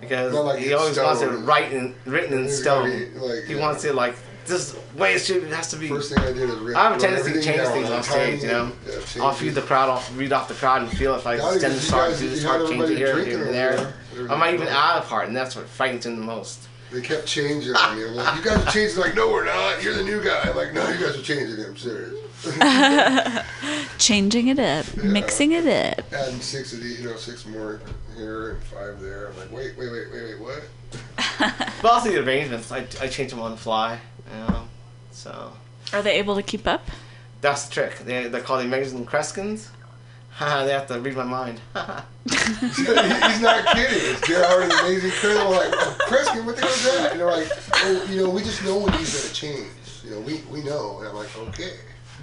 Because like he it's always wants it stone. write in, written in stone. be, like, he yeah. wants it like this way it should it has to be. First thing I did is write- I have a tendency to change down, things on stage, you know. yeah, I'll feed the crowd, I'll read off the crowd and feel if I Yeah, extend because this you part, guys- do this part, change it everybody here, drinking here, and there. there. I might even add a part, and that's what frightens him the most. They kept changing on me. I'm like, you guys are changing. Like, no, we're not. You're the new guy. I'm like, no, you guys are changing it. I'm serious. Changing it up, mixing it up. Adding six of these, you know, six more here and five there. I'm like, wait, wait, wait, wait, wait, what? But also the arrangements, I, I change them on the fly, you know. So Are they able to keep up? that's the trick. They, they're called the Amazing Kreskins. They have to read my mind. He's not kidding. It's J.R. Hart, amazing criminal. I'm like, oh, Kreskin, what the hell is that? And they're like, oh, you know, we just know when these gonna change. You know, we we know. And I'm like, okay,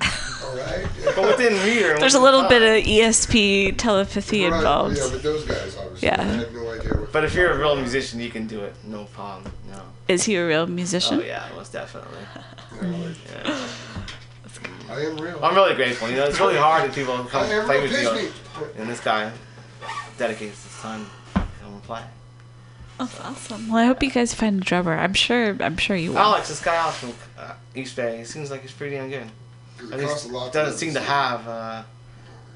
all right. but within reader, There's a little bit of ESP telepathy Right, involved. Yeah, but those guys obviously. Yeah. I had no idea. What But if you're a real musician, you can do it, no problem. No. Is he a real musician? Oh yeah, most definitely. Yeah. I am real. I'm really grateful. You know, it's really hard that people come I play with you, and this guy dedicates his time to come and play. That's awesome. Well, I hope you guys find a drummer. I'm sure. I'm sure you will. Alex, this guy Alex from uh, East Bay, he seems like he's pretty damn good. It At costs least a lot. doesn't to seem to have uh,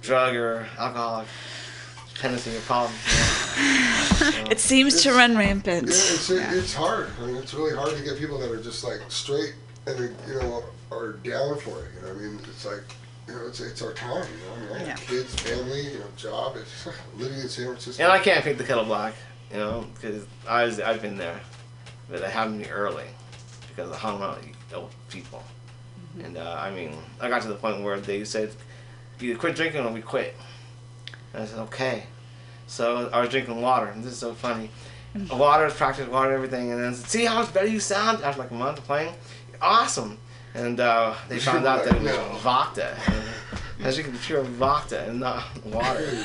drug or alcoholic dependency or problems. It seems to run Yeah, rampant. it's it's hard. I mean, it's really hard to get people that are just like straight and they, you know are down for it. You know, I mean, it's like you know, it's it's our time. You know, I mean, I have kids, family, you know, job. It's living in San Francisco. And I can't pick the kettle black, you know, because I was, I've been there, but it happened to me early because I hung around with old people. And uh, I mean, I got to the point where they said, "You quit drinking or we quit. And I said, okay. So I was drinking water, and this is so funny. Water, practice water, everything, and then said, see how much better you sound after like a month of playing? Awesome. And uh, they found out that it was vodka. I was drinking pure vodka and not water.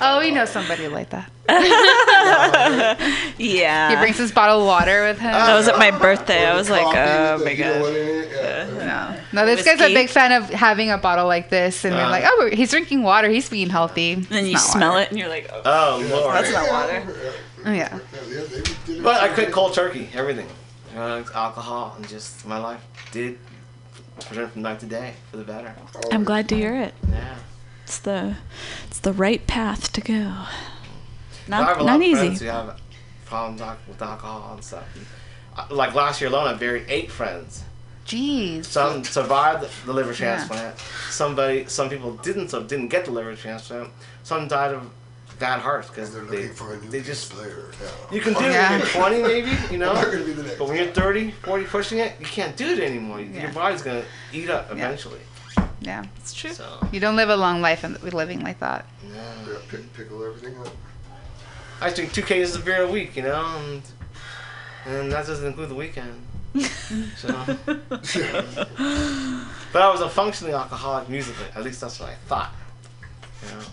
Oh, we know somebody like that. Yeah. He brings his bottle of water with him. That was at my birthday. I was like, oh my the- you know what god. in it? Yeah. No, no, this guy's a big fan of having a bottle like this, and we're Uh. like, oh, he's drinking water. He's being healthy. And then you smell it and you're like, oh. Oh, Lord. That's not water. Oh, yeah. Yeah, yeah, they did it But I for quit cold turkey, everything. Drugs, alcohol, and just my life did turn from night to day for the better. I'm glad to hear it. Yeah. It's the it's the right path to go. But I have Not lot not of easy. who have problems with alcohol and stuff. Uh, like last year alone, I buried eight friends. Jeez. Some survived the liver Yeah. transplant. Somebody, some people didn't, so didn't get the liver transplant. Some died of bad hearts because They're they, looking for a new they just player. Yeah. You can oh, do it Yeah. when you're 20 maybe, you know? I'm not gonna be the next. But when you're 30, 40, pushing it, you can't do it anymore. Yeah. Your body's going to eat up eventually. Yeah. It's true. So, You don't live a long life and living like that. Yeah, pick, pickle everything up. I drink two cases of beer a week, you know? And, and that doesn't include the weekend. so, but I was a functioning alcoholic musically. At least that's what I thought. You know?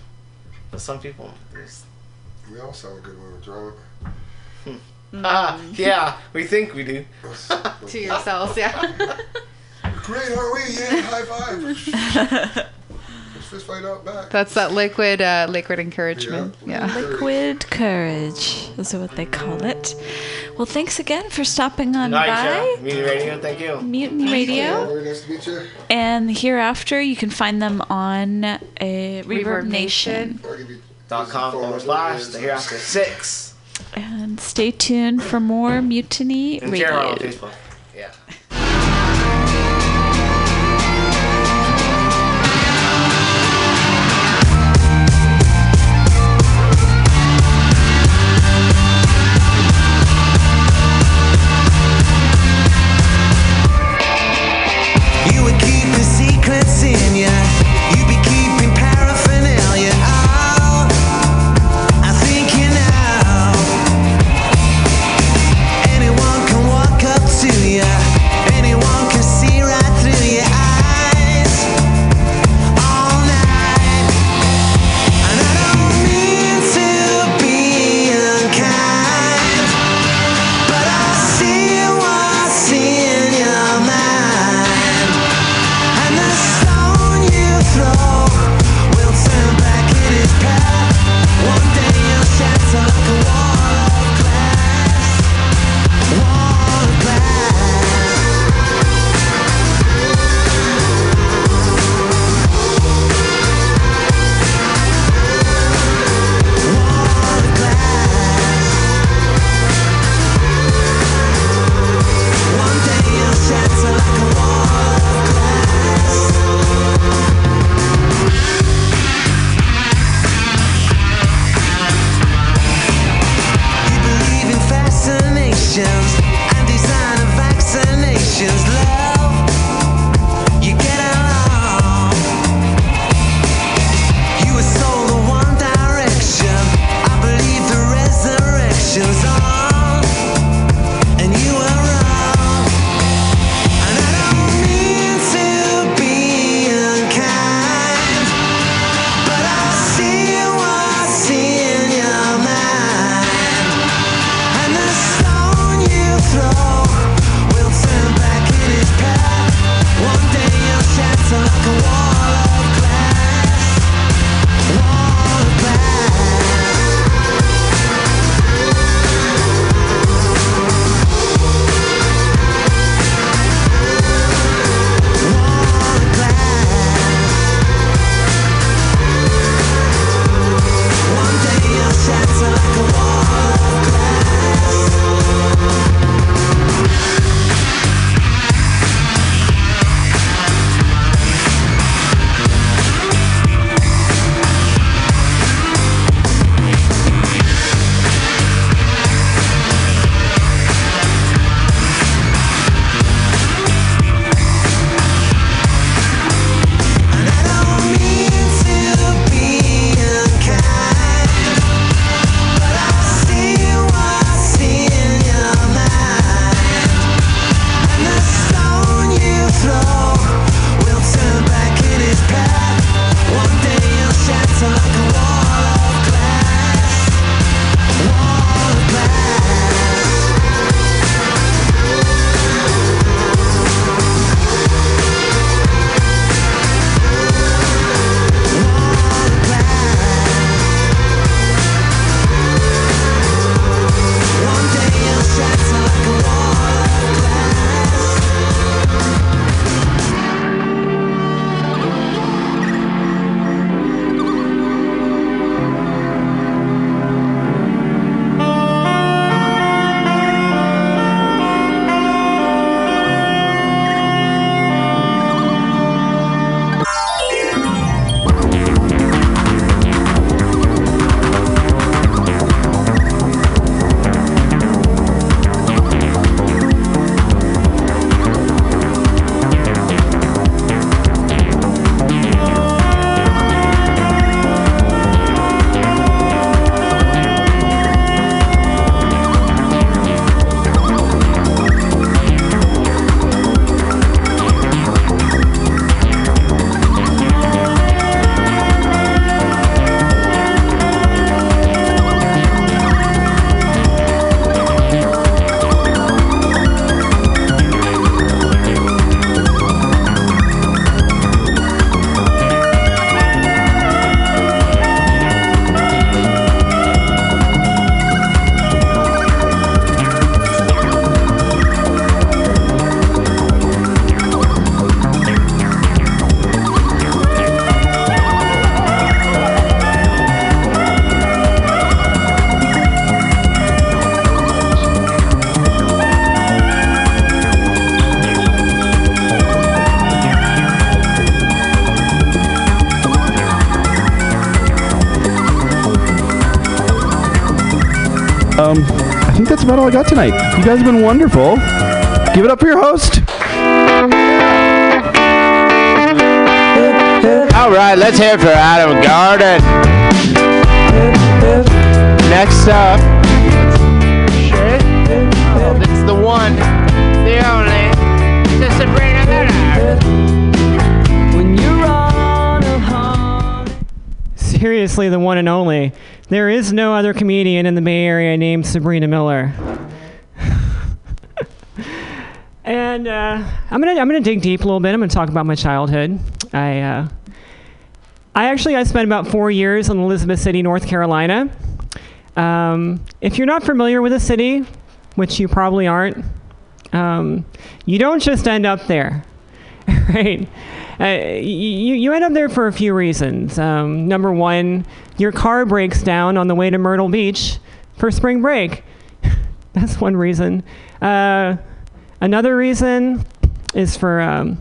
But some people, just, We all sound good when we're drunk. ah, yeah, we think we do. To yourselves, yeah. Great, aren't we? Yeah, high five. Let's fist fight out back. That's that liquid, uh, liquid encouragement. Yeah. Liquid courage is what they call it. Well, thanks again for stopping on Nice, by. yeah. Media radio, thank you. Mutiny Yeah, Radio. very nice to meet you. And hereafter, you can find them on a Reverb, Reverb Nation. I'll give you Dot com forward slash the hereafter six. And stay tuned for more Mutiny And share on Radio. All I got tonight. You guys have been wonderful. Give it up for your host. All right, let's hear it for Adam Garden. Next up, oh, this the one, the only, the Sabrina Miller. When you're on a holiday. Seriously, the one and only. There is no other comedian in the Bay Area named Sabrina Miller. and uh, I'm gonna I'm gonna dig deep a little bit. I'm gonna talk about my childhood. I uh, I actually I spent about four years in Elizabeth City, North Carolina. Um, if you're not familiar with the city, which you probably aren't, um, you don't just end up there, right? Uh, you, you end up there for a few reasons. Um, number one, your car breaks down on the way to Myrtle Beach for spring break. That's one reason. Uh, another reason is for um,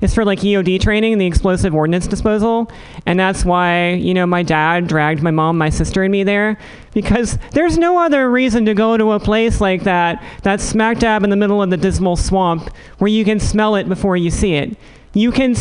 is for like EOD training, the explosive ordnance disposal, and that's why you know my dad dragged my mom, my sister, and me there because there's no other reason to go to a place like that that's smack dab in the middle of the dismal swamp where you can smell it before you see it. You can